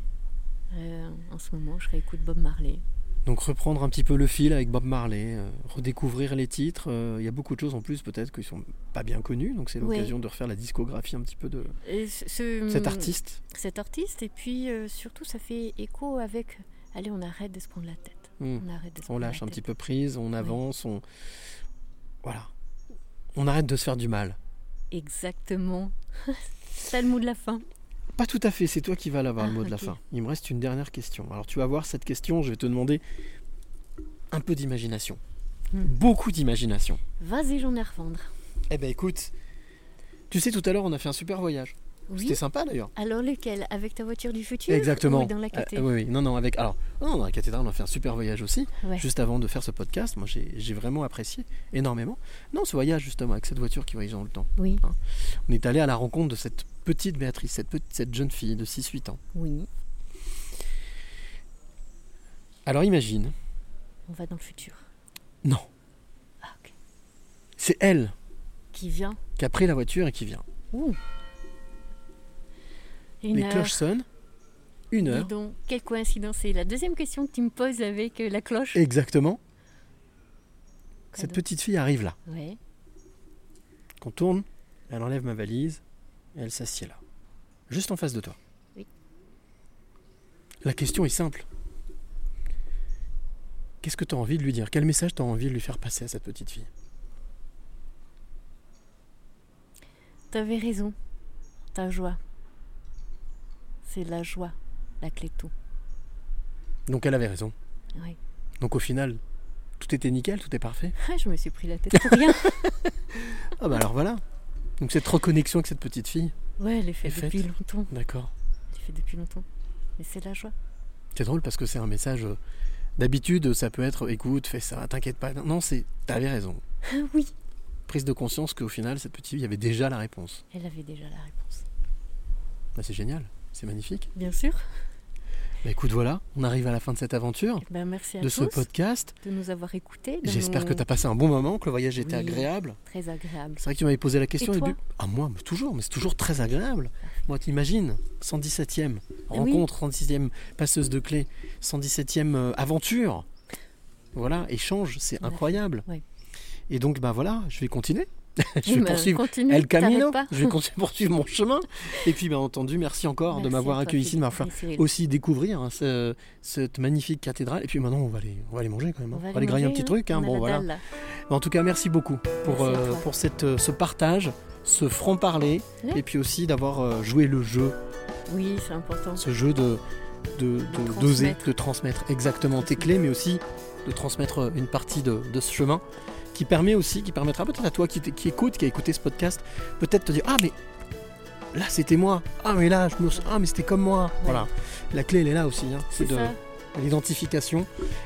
Euh, en ce moment, je réécoute Bob Marley. Donc reprendre un petit peu le fil avec Bob Marley, euh, redécouvrir les titres. euh, Il y a beaucoup de choses en plus peut-être qui sont pas bien connues, donc c'est Ouais. l'occasion de refaire la discographie un petit peu de Et ce- ce- cet artiste. Cet artiste, et puis euh, surtout, ça fait écho avec. Allez, on arrête de se prendre la tête. Hmm. On arrête de se On la lâche un tête. petit peu prise, on avance, on voilà, on arrête de se faire du mal. Exactement. C'est le mot de la fin. Pas tout à fait, c'est toi qui vas l'avoir le Ah, mot de la fin. Il me reste une dernière question. Alors tu vas voir cette question, je vais te demander un peu d'imagination. Hmm. Beaucoup d'imagination. Vas-y, j'en ai à revendre. Eh ben écoute, tu sais tout à l'heure on a fait un super voyage. Oui. C'était sympa d'ailleurs. Alors lequel? Avec ta voiture du futur Exactement. Ou dans la KT Euh, oui, oui, non, non, avec. Alors, non, dans la cathédrale, on a fait un super voyage aussi. Ouais. Juste avant de faire ce podcast, moi, j'ai vraiment apprécié énormément. Non, ce voyage justement avec cette voiture qui voyage dans le temps. Oui. Hein. On est allé à la rencontre de cette petite Béatrice, cette petite, cette jeune fille de 6-8 ans. Oui. Alors imagine, On va dans le futur. non. Ah, ok. C'est elle Qui vient? qui a pris la voiture et qui vient. Ouh. Une Les heure. cloches sonnent. Une Dis heure. donc, quelle coïncidence. C'est la deuxième question que tu me poses avec euh, la cloche. Exactement. Quoi Cette petite fille arrive là. Ouais. Qu'on tourne, elle enlève ma valise et elle s'assied là. Juste en face de toi. Oui. La question est simple. Qu'est-ce que tu as envie de lui dire? Quel message tu as envie de lui faire passer à cette petite fille? T'avais raison. Ta joie. C'est la joie, la clé de tout. Donc elle avait raison. Oui. Donc au final, tout était nickel, tout est parfait. Ah, je me suis pris la tête pour rien. Ah bah alors voilà. Donc cette reconnexion avec cette petite fille. ouais, elle est faite depuis longtemps. D'accord. Elle est faite depuis longtemps. Mais c'est la joie. C'est drôle parce que c'est un message. euh, D'habitude, ça peut être écoute, fais ça, t'inquiète pas. Non, c'est t'avais raison. oui. Prise de conscience qu'au final, cette petite fille avait déjà la réponse. Elle avait déjà la réponse. Bah, c'est génial, c'est magnifique. Bien sûr. Bah, écoute, voilà, on arrive à la fin de cette aventure, Ben, merci à de ce podcast. de nous avoir écoutés. J'espère que tu as passé un bon moment, que le voyage était Oui, agréable. Très agréable. C'est vrai que tu m'avais posé la question Et au toi début. Ah, moi, mais toujours, mais c'est toujours très agréable. Moi, t'imagines, 117e rencontre, 117e passeuse de clés, 117e euh, aventure. Voilà, échange, c'est incroyable. Et donc, bah voilà, je vais continuer. je vais poursuivre continue, El Camino. Je vais poursuivre mon chemin. Et puis, bien entendu, merci encore de m'avoir accueilli ici, de m'avoir fait aussi découvrir hein, ce- cette magnifique cathédrale. Et puis maintenant, on va aller, on va aller manger quand même. hein. On va aller aller grailler un manger, petit hein. truc. hein. Bon, voilà. dalle, En tout cas, merci beaucoup pour, Merci euh, pour cette, euh, ce partage, ce franc-parler, et puis aussi d'avoir euh, joué le jeu, Oui, c'est important. ce jeu de de- de- transmettre. d'oser, de transmettre exactement tes clés, mais aussi de transmettre une partie de, de ce chemin qui permet aussi, qui permettra peut-être à toi qui, écoute, qui a écouté ce podcast, peut-être te dire ah mais là c'était moi, ah mais là je me ah mais c'était comme moi, voilà. La clé elle est là aussi, hein. C'est de l'identification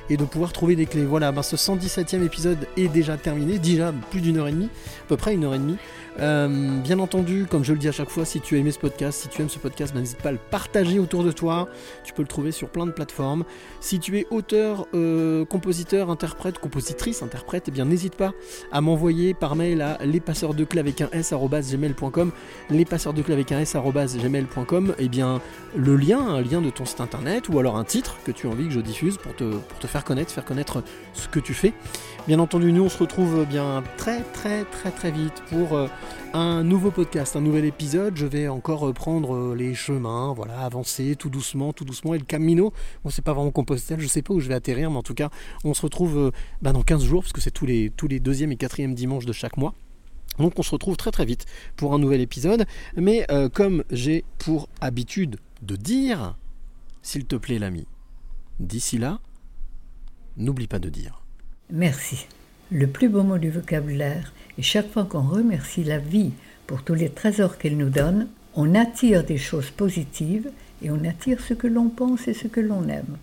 et de pouvoir trouver des clés. Voilà, ben, ce 117e épisode est déjà terminé, déjà plus d'une heure et demie, à peu près une heure et demie. Euh, bien entendu, comme je le dis à chaque fois, si tu as aimé ce podcast, si tu aimes ce podcast, ben, n'hésite pas à le partager autour de toi. Tu peux le trouver sur plein de plateformes. Si tu es auteur, euh, compositeur, interprète, compositrice, interprète, eh bien n'hésite pas à m'envoyer par mail à lespasseursdeclés avec un lespasseursdeclés avec un et bien le lien, un lien de ton site internet ou alors un titre que tu as envie que je diffuse pour te faire connaître, faire connaître ce que tu fais. Bien entendu, nous on se retrouve bien très très très très vite pour euh, un nouveau podcast, un nouvel épisode. Je vais encore euh, prendre euh, les chemins, voilà, avancer tout doucement, tout doucement. Et le Camino, bon, c'est pas vraiment Compostelle, je sais pas où je vais atterrir, mais en tout cas, on se retrouve bah, dans 15 jours, parce que c'est tous les, tous deuxième et quatrième dimanches de chaque mois. Donc on se retrouve très très vite pour un nouvel épisode. Mais comme j'ai pour habitude de dire, s'il te plaît l'ami, d'ici là, n'oublie pas de dire. Merci. Le plus beau mot du vocabulaire. Et chaque fois qu'on remercie la vie pour tous les trésors qu'elle nous donne, on attire des choses positives et on attire ce que l'on pense et ce que l'on aime.